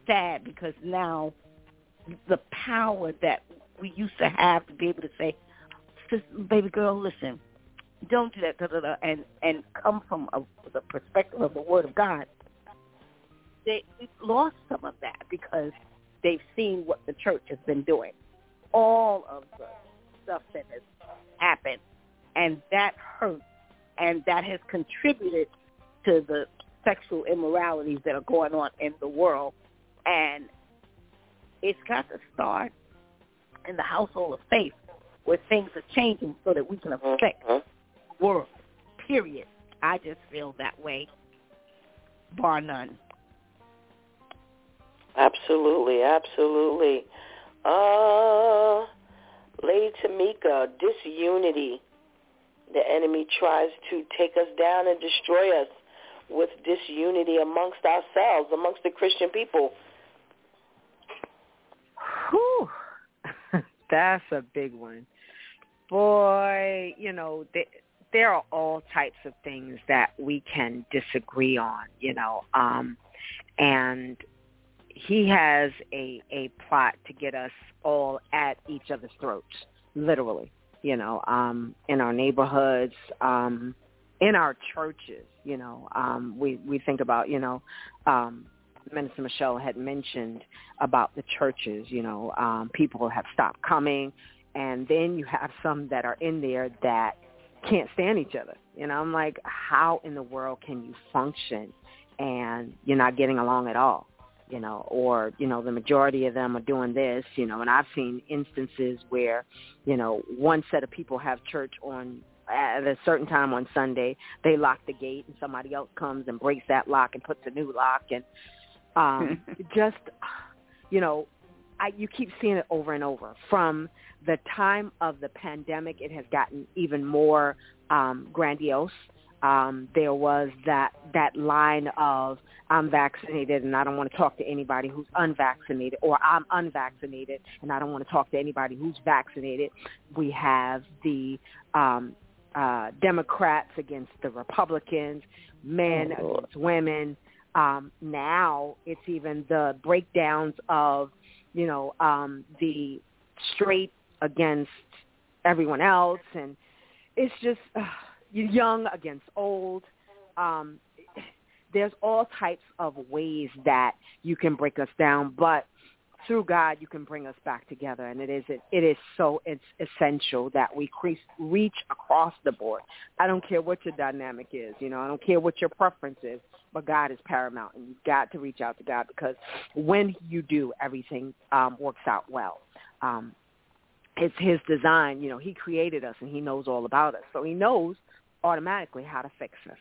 [SPEAKER 7] sad because now the power that we used to have to be able to say, baby girl, listen, don't do that, da, da, da, and and come from a, the perspective of the Word of God. They we've lost some of that because they've seen what the church has been doing, all of the stuff that has happened, and that hurts, and that has contributed to the sexual immoralities that are going on in the world and it's got to start in the household of faith where things are changing so that we can affect
[SPEAKER 2] mm-hmm.
[SPEAKER 7] the world. Period. I just feel that way, bar none.
[SPEAKER 2] Absolutely, absolutely. Uh, Lady Tamika, disunity. The enemy tries to take us down and destroy us with disunity amongst ourselves, amongst the Christian people.
[SPEAKER 6] Whew. That's a big one. Boy, you know, they, there are all types of things that we can disagree on, you know. Um and he has a a plot to get us all at each other's throats, literally, you know, um in our neighborhoods, um in our churches, you know. Um we we think about, you know, um Minister Michelle had mentioned about the churches, you know, um, people have stopped coming, and then you have some that are in there that can't stand each other. You know, I'm like, how in the world can you function and you're not getting along at all? You know, or, you know, the majority of them are doing this, you know, and I've seen instances where, you know, one set of people have church on at a certain time on Sunday, they lock the gate and somebody else comes and breaks that lock and puts a new lock and um, just, you know, I, you keep seeing it over and over. From the time of the pandemic, it has gotten even more um, grandiose. Um, there was that that line of I'm vaccinated and I don't want to talk to anybody who's unvaccinated, or I'm unvaccinated and I don't want to talk to anybody who's vaccinated. We have the um, uh, Democrats against the Republicans, men oh, against women, um, now it's even the breakdowns of, you know, um, the straight against everyone else, and it's just uh, young against old. Um, there's all types of ways that you can break us down, but through God, you can bring us back together, and it is it, it is so it's essential that we crease, reach across the board. I don't care what your dynamic is, you know, I don't care what your preference is, but God is paramount, and you've got to reach out to God because when you do, everything um, works out well. Um, it's His design, you know. He created us, and He knows all about us, so He knows automatically how to fix us.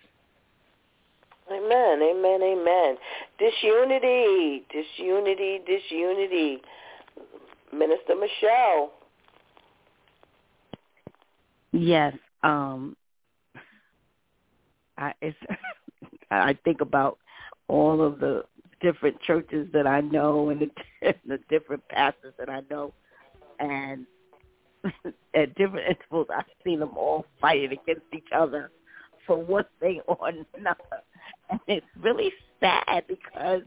[SPEAKER 2] Amen, amen, amen. Disunity, disunity, disunity. Minister Michelle.
[SPEAKER 7] Yes, um, I it's I think about all of the different churches that I know and the, the different pastors that I know, and at different intervals I've seen them all fighting against each other for one thing or another and it's really sad because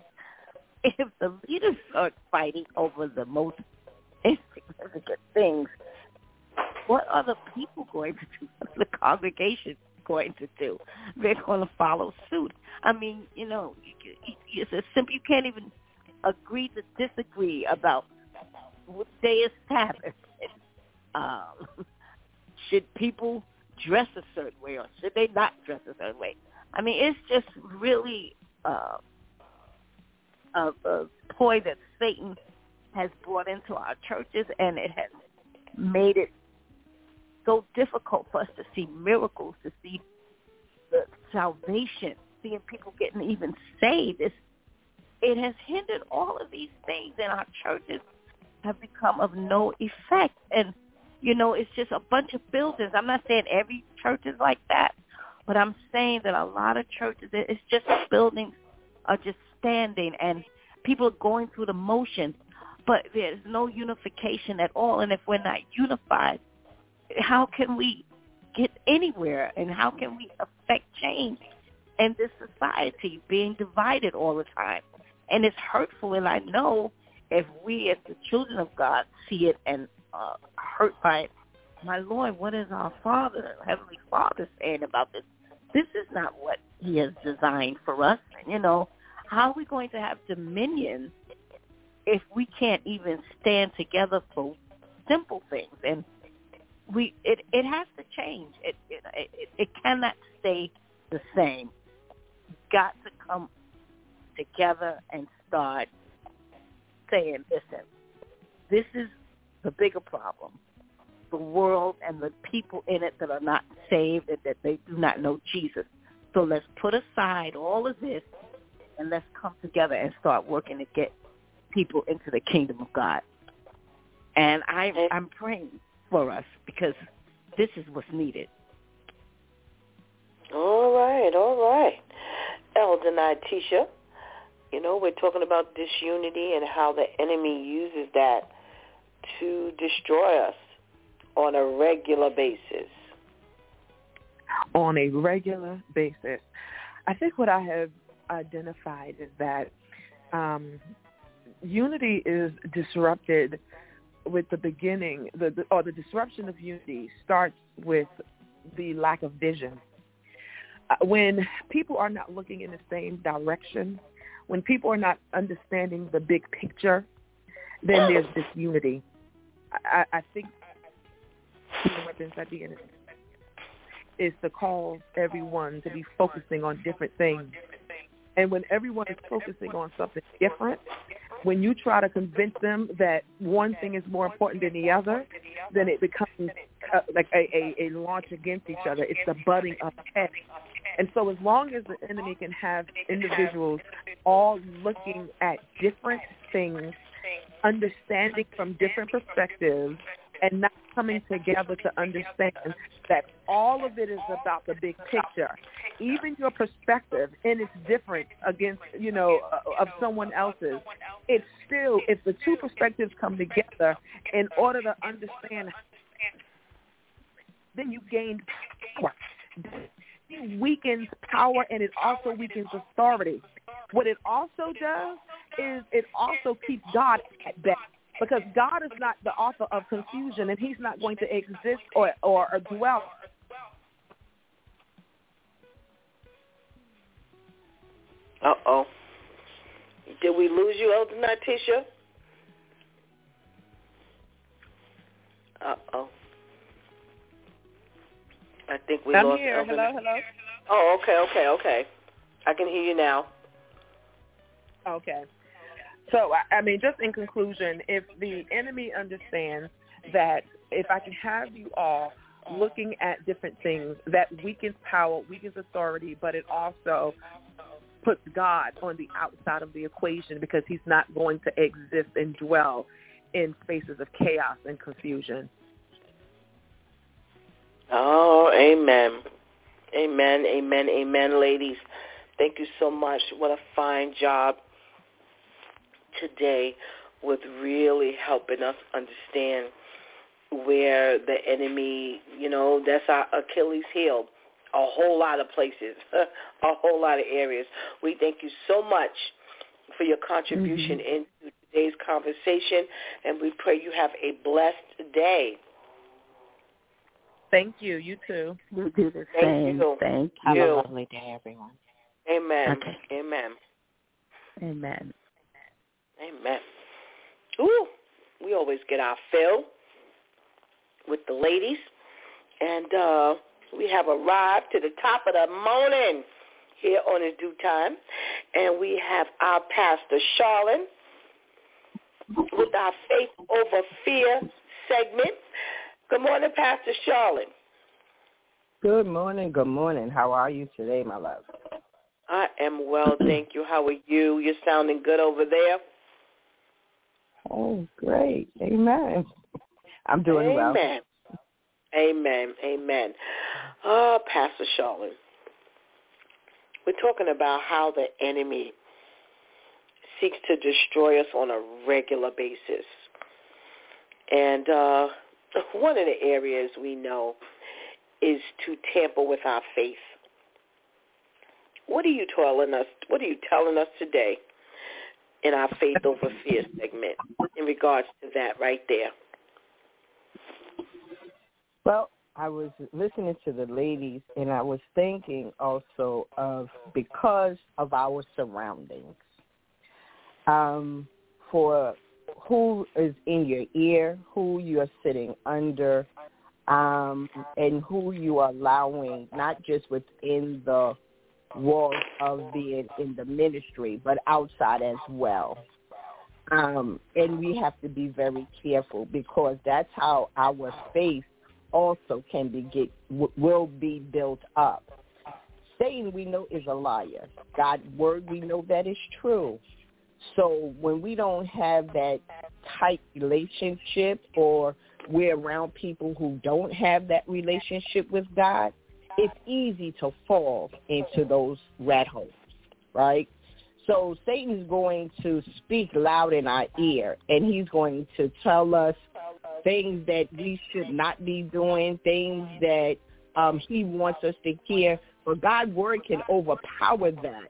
[SPEAKER 7] if the leaders start fighting over the most insignificant things, what are the people going to do? The congregation going to do? They're going to follow suit. I mean, you know, it's a simple. You can't even agree to disagree about what day is Sabbath. Um, should people dress a certain way or should they not dress a certain way? I mean, it's just really uh, a, a ploy that Satan has brought into our churches, and it has made it so difficult for us to see miracles, to see the salvation, seeing people getting even saved. It's, it has hindered all of these things, and our churches have become of no effect. And, you know, it's just a bunch of buildings. I'm not saying every church is like that, but I'm saying that a lot of churches, it's just buildings are just standing and people are going through the motions, but there's no unification at all. And if we're not unified, how can we get anywhere and how can we affect change in this society being divided all the time? And it's hurtful, and I know if we as the children of God see it and uh, hurt by it, my Lord, what is our Father, Heavenly Father, saying about this? This is not what he has designed for us. You know, how are we going to have dominion if we can't even stand together for simple things? And we, it, it has to change. It, it, it, it cannot stay the same. Got to come together and start saying, listen, this is the bigger problem the world and the people in it that are not saved and that they do not know Jesus. So let's put aside all of this and let's come together and start working to get people into the kingdom of God. And I, I'm praying for us because this is what's needed.
[SPEAKER 2] All right, all right. Elder Tisha, you know, we're talking about disunity and how the enemy uses that to destroy us on a regular basis?
[SPEAKER 8] On a regular basis. I think what I have identified is that um, unity is disrupted with the beginning, the, the, or the disruption of unity starts with the lack of vision. Uh, when people are not looking in the same direction, when people are not understanding the big picture, then there's disunity. I, I think the weapons at the enemy is to cause everyone to be focusing on different things. And when everyone is focusing on something different, when you try to convince them that one thing is more important than the other, then it becomes uh, like a, a, a launch against each other. It's the butting of heads. And so as long as the enemy can have individuals all looking at different things, understanding from different perspectives, and not coming together to understand that all of it is about the big picture. Even your perspective, and it's different against, you know, uh, of someone else's. It's still, if the two perspectives come together in order to understand, then you gain power. It weakens power and it also weakens authority. What it also does is it also keeps God at bay because God is not the author of confusion, and He's not going to exist or or, or dwell.
[SPEAKER 2] Uh-oh. Did we lose you, Elder Natisha? Uh-oh. I think we
[SPEAKER 5] I'm
[SPEAKER 2] lost
[SPEAKER 5] here.
[SPEAKER 2] Elder
[SPEAKER 5] Hello, hello.
[SPEAKER 2] Oh, okay, okay, okay. I can hear you now.
[SPEAKER 5] Okay. So, I- mean, just in conclusion, if the enemy understands that if I can have you all looking at different things, that weakens power, weakens authority, but it also puts God on the outside of the equation because he's not going to exist and dwell in spaces of chaos and confusion.
[SPEAKER 2] Oh, amen. Amen, amen, amen, ladies. Thank you so much. What a fine job today with really helping us understand where the enemy, you know, that's our Achilles heel. A whole lot of places, a whole lot of areas. We thank you so much for your contribution mm-hmm. into today's conversation, and we pray you have a blessed day.
[SPEAKER 5] Thank you. You too.
[SPEAKER 7] You do the
[SPEAKER 2] Thank
[SPEAKER 7] same.
[SPEAKER 2] you.
[SPEAKER 7] Thank you.
[SPEAKER 6] Have a lovely day, everyone.
[SPEAKER 2] Amen.
[SPEAKER 7] Okay.
[SPEAKER 2] Amen.
[SPEAKER 7] Amen.
[SPEAKER 2] Amen. Ooh, we always get our fill with the ladies. And uh, we have arrived to the top of the morning here on His DEW Time. And we have our Pastor Charlene with our Faith Over Fear segment. Good morning, Pastor Charlene.
[SPEAKER 9] Good morning. Good morning. How are you today, my love?
[SPEAKER 2] I am well, thank you. How are you? You're sounding good over there.
[SPEAKER 9] Oh, great. Amen. I'm doing
[SPEAKER 2] Amen.
[SPEAKER 9] well.
[SPEAKER 2] Amen. Amen. Oh, Pastor Charlene. We're talking about how the enemy seeks to destroy us on a regular basis. And uh, one of the areas we know is to tamper with our faith. What are you telling us? What are you telling us today in our faith over fear segment in regards to that right there?
[SPEAKER 9] Well, I was listening to the ladies and I was thinking also of because of our surroundings. Um, for who is in your ear, who you are sitting under, um, and who you are allowing, not just within the walls of being in the ministry, but outside as well. Um, and we have to be very careful because that's how our faith also can be get will be built up. Satan, we know, is a liar. God's word, we know that is true. So when we don't have that tight relationship or we're around people who don't have that relationship with God, it's easy to fall into those rat holes, right? So Satan's going to speak loud in our ear, and he's going to tell us things that we should not be doing, things that um, he wants us to hear. But God's word can overpower that.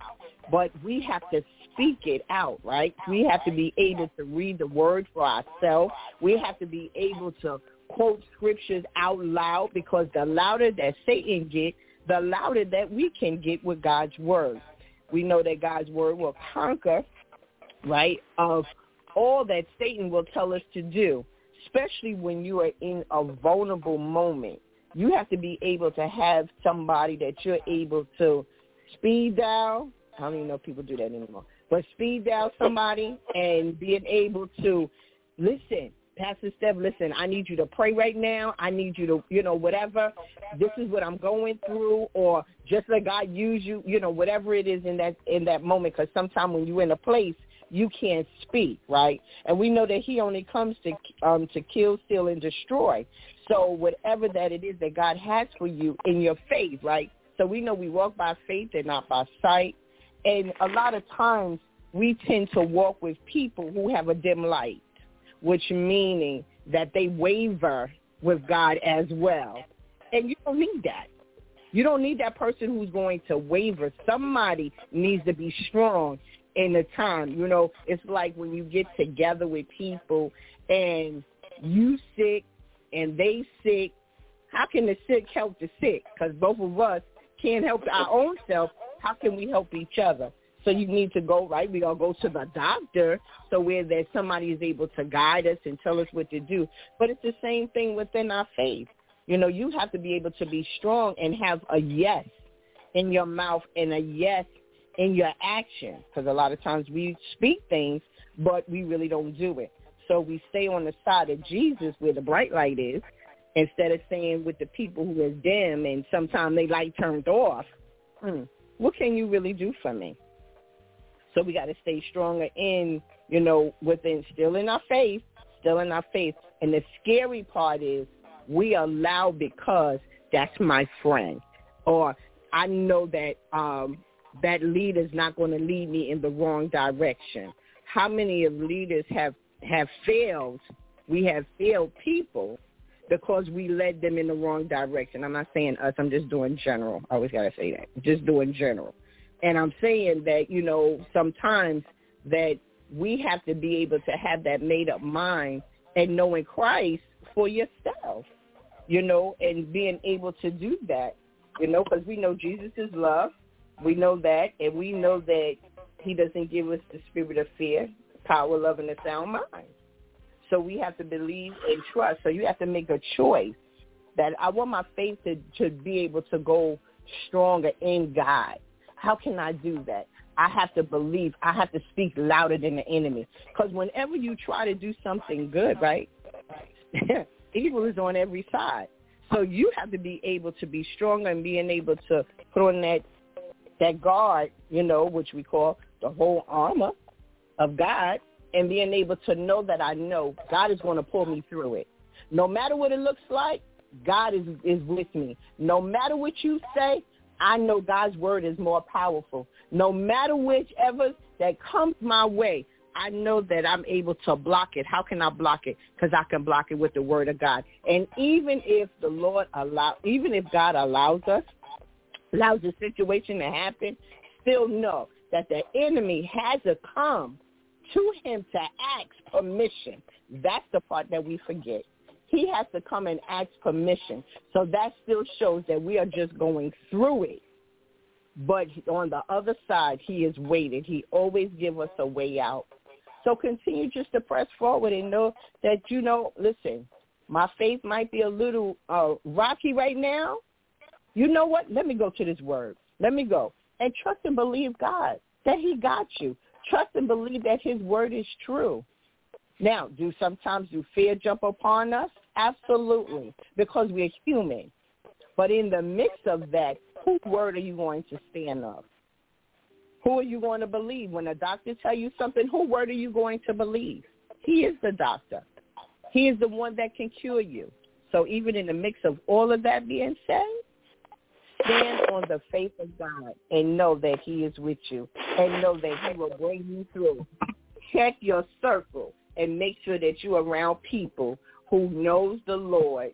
[SPEAKER 9] But we have to speak it out, right? We have to be able to read the word for ourselves. We have to be able to quote scriptures out loud because the louder that Satan get, the louder that we can get with God's word. We know that God's word will conquer, right, of all that Satan will tell us to do, especially when you are in a vulnerable moment. You have to be able to have somebody that you're able to speed down. I don't even know if people do that anymore. But speed down somebody and being able to listen. Pastor Steph, listen, I need you to pray right now. I need you to, you know, whatever. This is what I'm going through, or just let God use you, you know, whatever it is in that in that moment. Because sometimes when you're in a place, you can't speak, right? And we know that He only comes to um to kill, steal, and destroy. So whatever that it is that God has for you in your faith, right? So we know we walk by faith and not by sight. And a lot of times we tend to walk with people who have a dim light which meaning that they waver with God as well. And you don't need that. You don't need that person who's going to waver. Somebody needs to be strong in the time. You know, it's like when you get together with people and you sick and they sick. How can the sick help the sick? Because both of us can't help our own self. How can we help each other? So you need to go, right? We all go to the doctor so where that somebody is able to guide us and tell us what to do. But it's the same thing within our faith. You know, you have to be able to be strong and have a yes in your mouth and a yes in your action. Because a lot of times we speak things, but we really don't do it. So we stay on the side of Jesus where the bright light is instead of staying with the people who is dim and sometimes they light turned off. Hmm, what can you really do for me? So we got to stay stronger in, you know, within still in our faith, still in our faith. And the scary part is we allow because that's my friend, or I know that um, that leader is not going to lead me in the wrong direction. How many of leaders have have failed? We have failed people because we led them in the wrong direction. I'm not saying us. I'm just doing general. I always gotta say that. Just doing general. And I'm saying that you know sometimes that we have to be able to have that made up mind and knowing Christ for yourself you know, and being able to do that, you know, because we know Jesus is love. We know that, and we know that he doesn't give us the spirit of fear, power, love, and a sound mind. So we have to believe and trust. So you have to make a choice that I want my faith to, to be able to go stronger in God. How can I do that? I have to believe. I have to speak louder than the enemy. Because whenever you try to do something good, right, evil is on every side. So you have to be able to be stronger and being able to put on that that guard, you know, which we call the whole armor of God, and being able to know that I know God is going to pull me through it. No matter what it looks like, God is is with me. No matter what you say, I know God's word is more powerful. No matter whichever that comes my way, I know that I'm able to block it. How can I block it? Because I can block it with the word of God. And even if the Lord allow, even if God allows us, allows the situation to happen, still know that the enemy has to come to him to ask permission. That's the part that we forget. He has to come and ask permission. So that still shows that we are just going through it. But on the other side, he is waiting. He always give us a way out. So continue just to press forward and know that, you know, listen, my faith might be a little uh, rocky right now. You know what? Let me go to this word. Let me go. And trust and believe God that he got you. Trust and believe that his word is true. Now, do sometimes do fear jump upon us? Absolutely, because we're human. But in the midst of that, whose word are you going to stand up? Who are you going to believe? When a doctor tell you something, who word are you going to believe? He is the doctor. He is the one that can cure you. So even in the mix of all of that being said, stand on the faith of God and know that he is with you and know that he will bring you through. Check your circle and make sure that you're around people who knows the Lord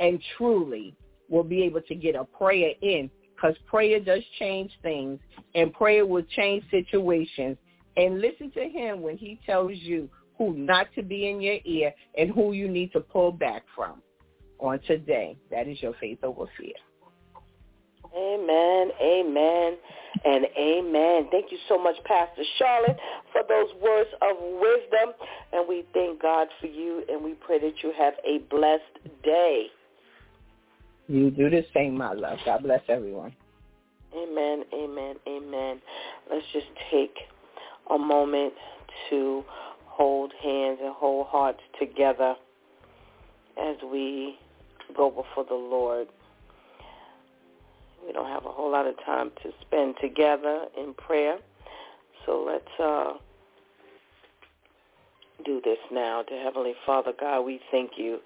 [SPEAKER 9] and truly will be able to get a prayer in because prayer does change things and prayer will change situations. And listen to him when he tells you who not to be in your ear and who you need to pull back from on today. That is your faith over fear.
[SPEAKER 2] Amen, amen, and amen. Thank you so much, Pastor Charlotte, for those words of wisdom. And we thank God for you, and we pray that you have a blessed day.
[SPEAKER 9] You do the same, my love. God bless everyone.
[SPEAKER 2] Amen, amen, amen. Let's just take a moment to hold hands and hold hearts together as we go before the Lord. We don't have a whole lot of time to spend together in prayer, so let's uh, do this now. To Heavenly Father God, we thank you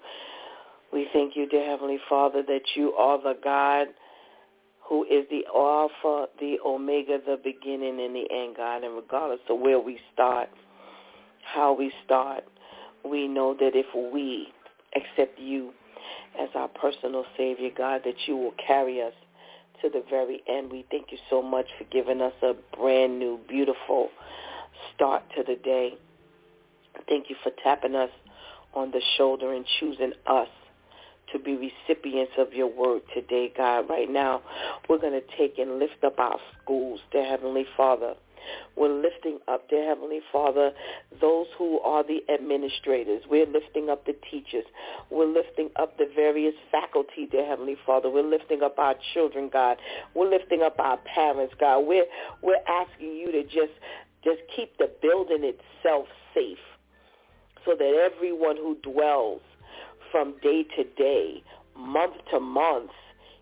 [SPEAKER 2] we thank you, dear Heavenly Father, that you are the God who is the Alpha, the Omega, the beginning and the end, God. And regardless of where we start, how we start, we know that if we accept you as our personal Savior, God, that you will carry us to the very end. We thank you so much for giving us a brand new, beautiful start to the day. Thank you for tapping us on the shoulder and choosing us to be recipients of your word today, God. Right now, we're going to take and lift up our schools, dear Heavenly Father. We're lifting up, dear Heavenly Father, those who are the administrators. We're lifting up the teachers. We're lifting up the various faculty, dear Heavenly Father. We're lifting up our children, God. We're lifting up our parents, God. We're we're asking you to just just keep the building itself safe so that everyone who dwells from day to day, month to month,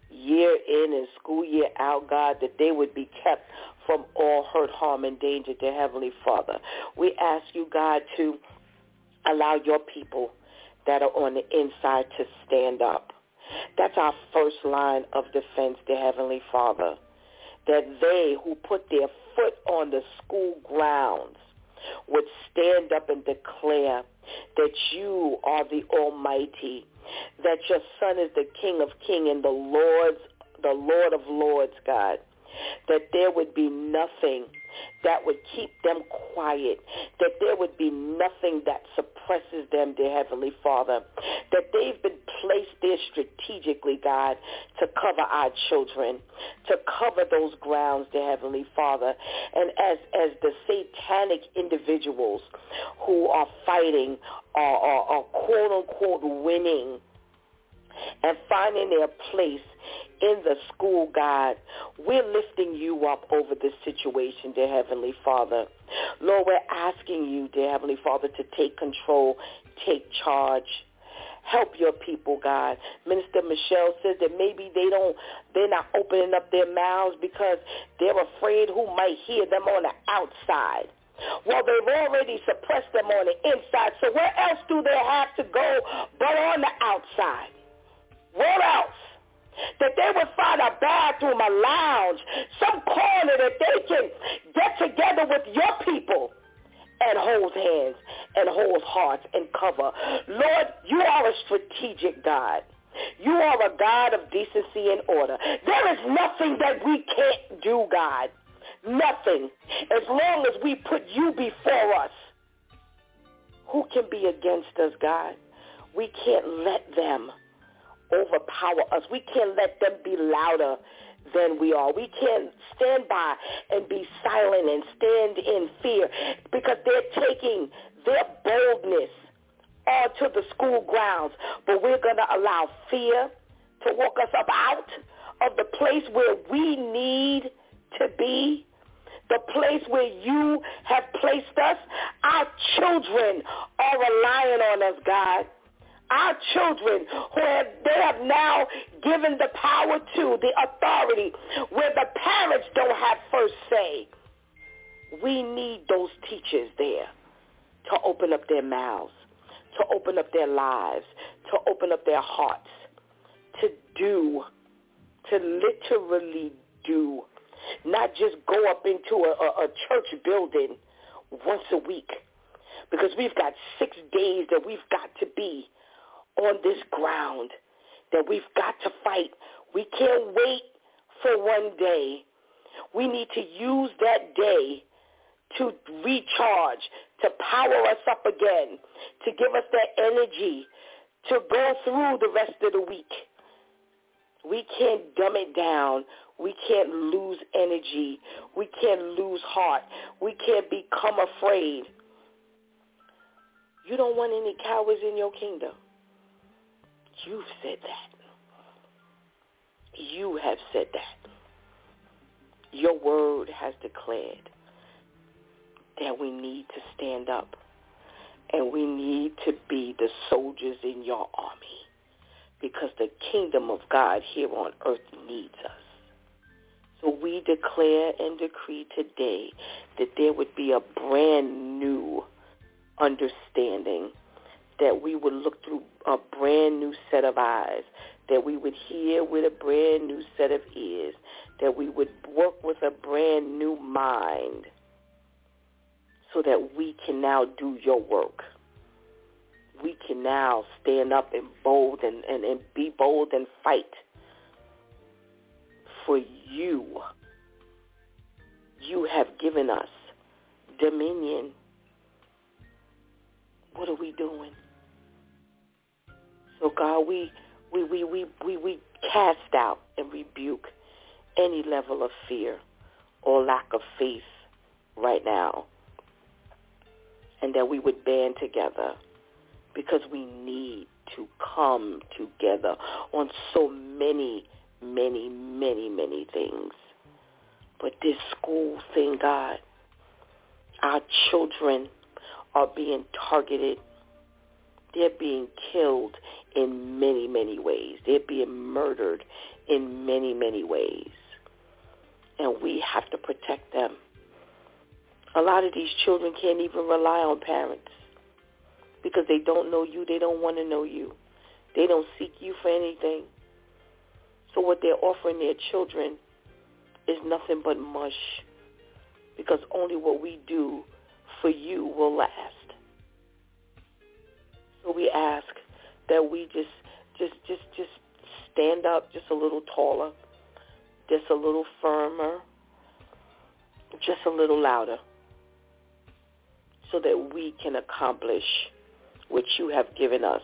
[SPEAKER 2] year in and school year out, God, that they would be kept from all hurt, harm, and danger, dear Heavenly Father. We ask you, God, to allow your people that are on the inside to stand up. That's our first line of defense, dear Heavenly Father. That they who put their foot on the school grounds would stand up and declare that you are the Almighty, that your Son is the King of Kings and the Lord, the Lord of Lords, God, that there would be nothing that would keep them quiet, that there would be nothing that suppresses them, dear Heavenly Father, that they've been placed there strategically, God, to cover our children, to cover those grounds, dear Heavenly Father. And as, as the satanic individuals who are fighting are, are, are quote-unquote winning and finding their place in the school, God. We're lifting you up over this situation, dear Heavenly Father. Lord, we're asking you, dear Heavenly Father, to take control, take charge. Help your people, God. Minister Michelle says that maybe they don't, they're not opening up their mouths because they're afraid who might hear them on the outside. Well, they've already suppressed them on the inside. So where else do they have to go but on the outside? What else? That they would find a bathroom, a lounge, some corner that they can get together with your people and hold hands and hold hearts and cover. Lord, you are a strategic God. You are a God of decency and order. There is nothing that we can't do, God. Nothing. As long as we put you before us. Who can be against us, God? We can't let them overpower us. We can't let them be louder than we are. We can't stand by and be silent and stand in fear because they're taking their boldness onto the school grounds. But we're going to allow fear to walk us up out of the place where we need to be the place where you have placed us. Our children are relying on us, God our children who have, they have now given the power to, the authority, where the parents don't have first say. We need those teachers there to open up their mouths, to open up their lives, to open up their hearts, to do, to literally do, not just go up into a, a, a church building once a week because we've got six days that we've got to be on this ground that we've got to fight. We can't wait for one day. We need to use that day to recharge, to power us up again, to give us that energy to go through the rest of the week. We can't dumb it down. We can't lose energy. We can't lose heart. We can't become afraid. You don't want any cowards in your kingdom. You've said that. You have said that. Your word has declared that we need to stand up and we need to be the soldiers in your army because the kingdom of God here on earth needs us. So we declare and decree today that there would be a brand new understanding that we would look through a brand new set of eyes, that we would hear with a brand new set of ears, that we would work with a brand new mind so that we can now do your work. We can now stand up and bold and, and, and be bold and fight for you. You have given us dominion. What are we doing? So God, we we we we we, we cast out and rebuke any level of fear or lack of faith right now and that we would band together because we need to come together on so many, many, many, many things. But this school thing, God, our children are being targeted. They're being killed in many, many ways. They're being murdered in many, many ways. And we have to protect them. A lot of these children can't even rely on parents because they don't know you. They don't want to know you. They don't seek you for anything. So what they're offering their children is nothing but mush because only what we do for you will last. So we ask that we just just just just stand up just a little taller, just a little firmer, just a little louder so that we can accomplish what you have given us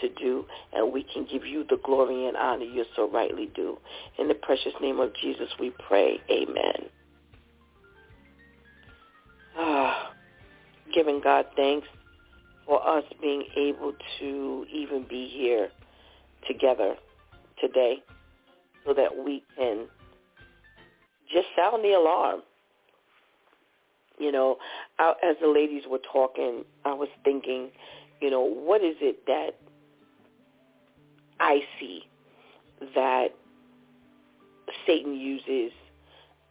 [SPEAKER 2] to do, and we can give you the glory and honor you so rightly do. In the precious name of Jesus, we pray. Amen. Ah, giving God thanks for us being able to even be here together today so that we can just sound the alarm. You know, I, as the ladies were talking, I was thinking, you know, what is it that I see that Satan uses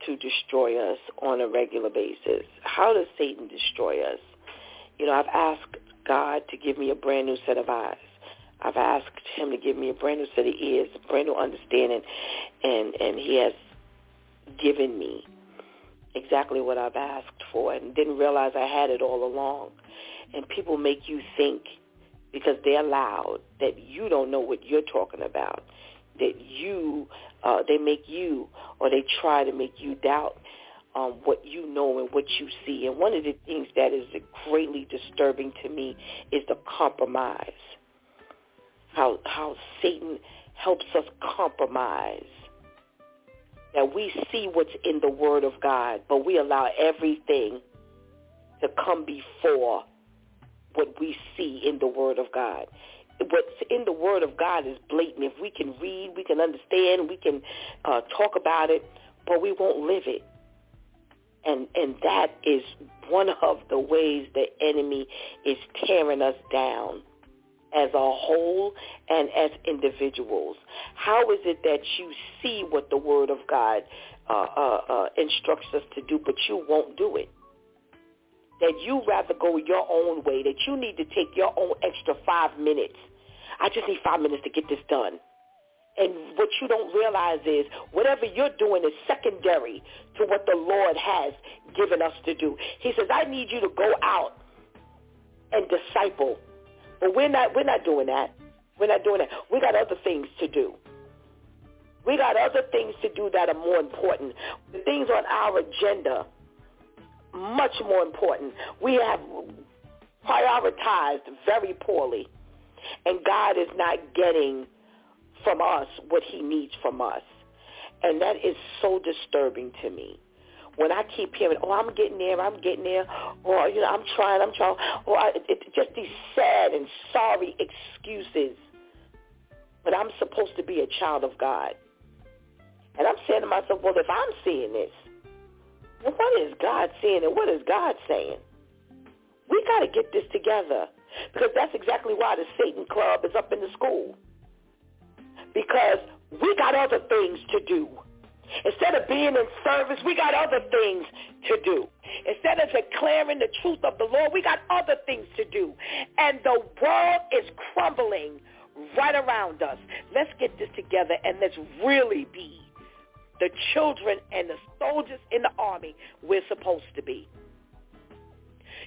[SPEAKER 2] to destroy us on a regular basis? How does Satan destroy us? You know, I've asked God to give me a brand new set of eyes. I've asked him to give me a brand new set of ears, a brand new understanding, and and he has given me exactly what I've asked for and didn't realize I had it all along. And people make you think because they're loud that you don't know what you're talking about. That you, uh, they make you or they try to make you doubt um, what you know and what you see. And one of the things that is greatly disturbing to me is the compromise. How how Satan helps us compromise that we see what's in the Word of God, but we allow everything to come before what we see in the Word of God. What's in the Word of God is blatant. If we can read, we can understand, we can uh, talk about it, but we won't live it. And and that is one of the ways the enemy is tearing us down as a whole and as individuals? How is it that you see what the Word of God uh, uh, uh, instructs us to do, but you won't do it? That you rather go your own way, that you need to take your own extra five minutes. I just need five minutes to get this done. And what you don't realize is whatever you're doing is secondary to what the Lord has given us to do. He says, I need you to go out and disciple but we're not we're not doing that. We're not doing that. We got other things to do. We got other things to do that are more important. The things on our agenda, much more important. We have prioritized very poorly. And God is not getting from us what he needs from us. And that is so disturbing to me when I keep hearing, oh, I'm getting there, I'm getting there, or, you know, I'm trying, I'm trying, or I, it, just these sad and sorry excuses. But I'm supposed to be a child of God. And I'm saying to myself, well, if I'm seeing this, well, what is God seeing and what is God saying? We got to get this together because that's exactly why the Satan Club is up in the school. Because we got other things to do. Instead of being in service, we got other things to do. Instead of declaring the truth of the Lord, we got other things to do. And the world is crumbling right around us. Let's get this together and let's really be the children and the soldiers in the army we're supposed to be.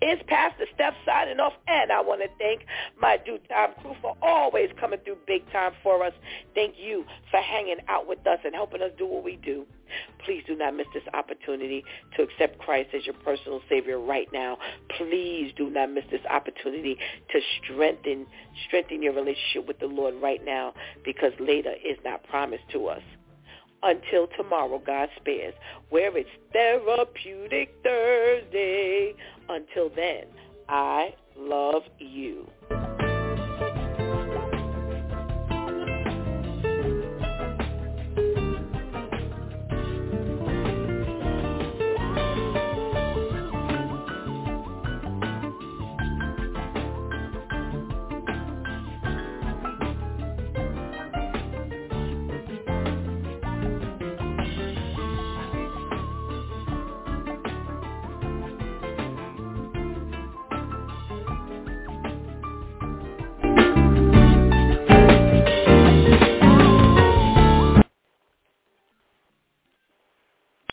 [SPEAKER 2] It's Pastor Steph signing off, and I want to thank my DEW time crew for always coming through big time for us. Thank you for hanging out with us and helping us do what we do. Please do not miss this opportunity to accept Christ as your personal Savior right now. Please do not miss this opportunity to strengthen strengthen your relationship with the Lord right now because later is not promised to us until tomorrow, God spares, where it's Therapeutic Thursday. Until then, I love you.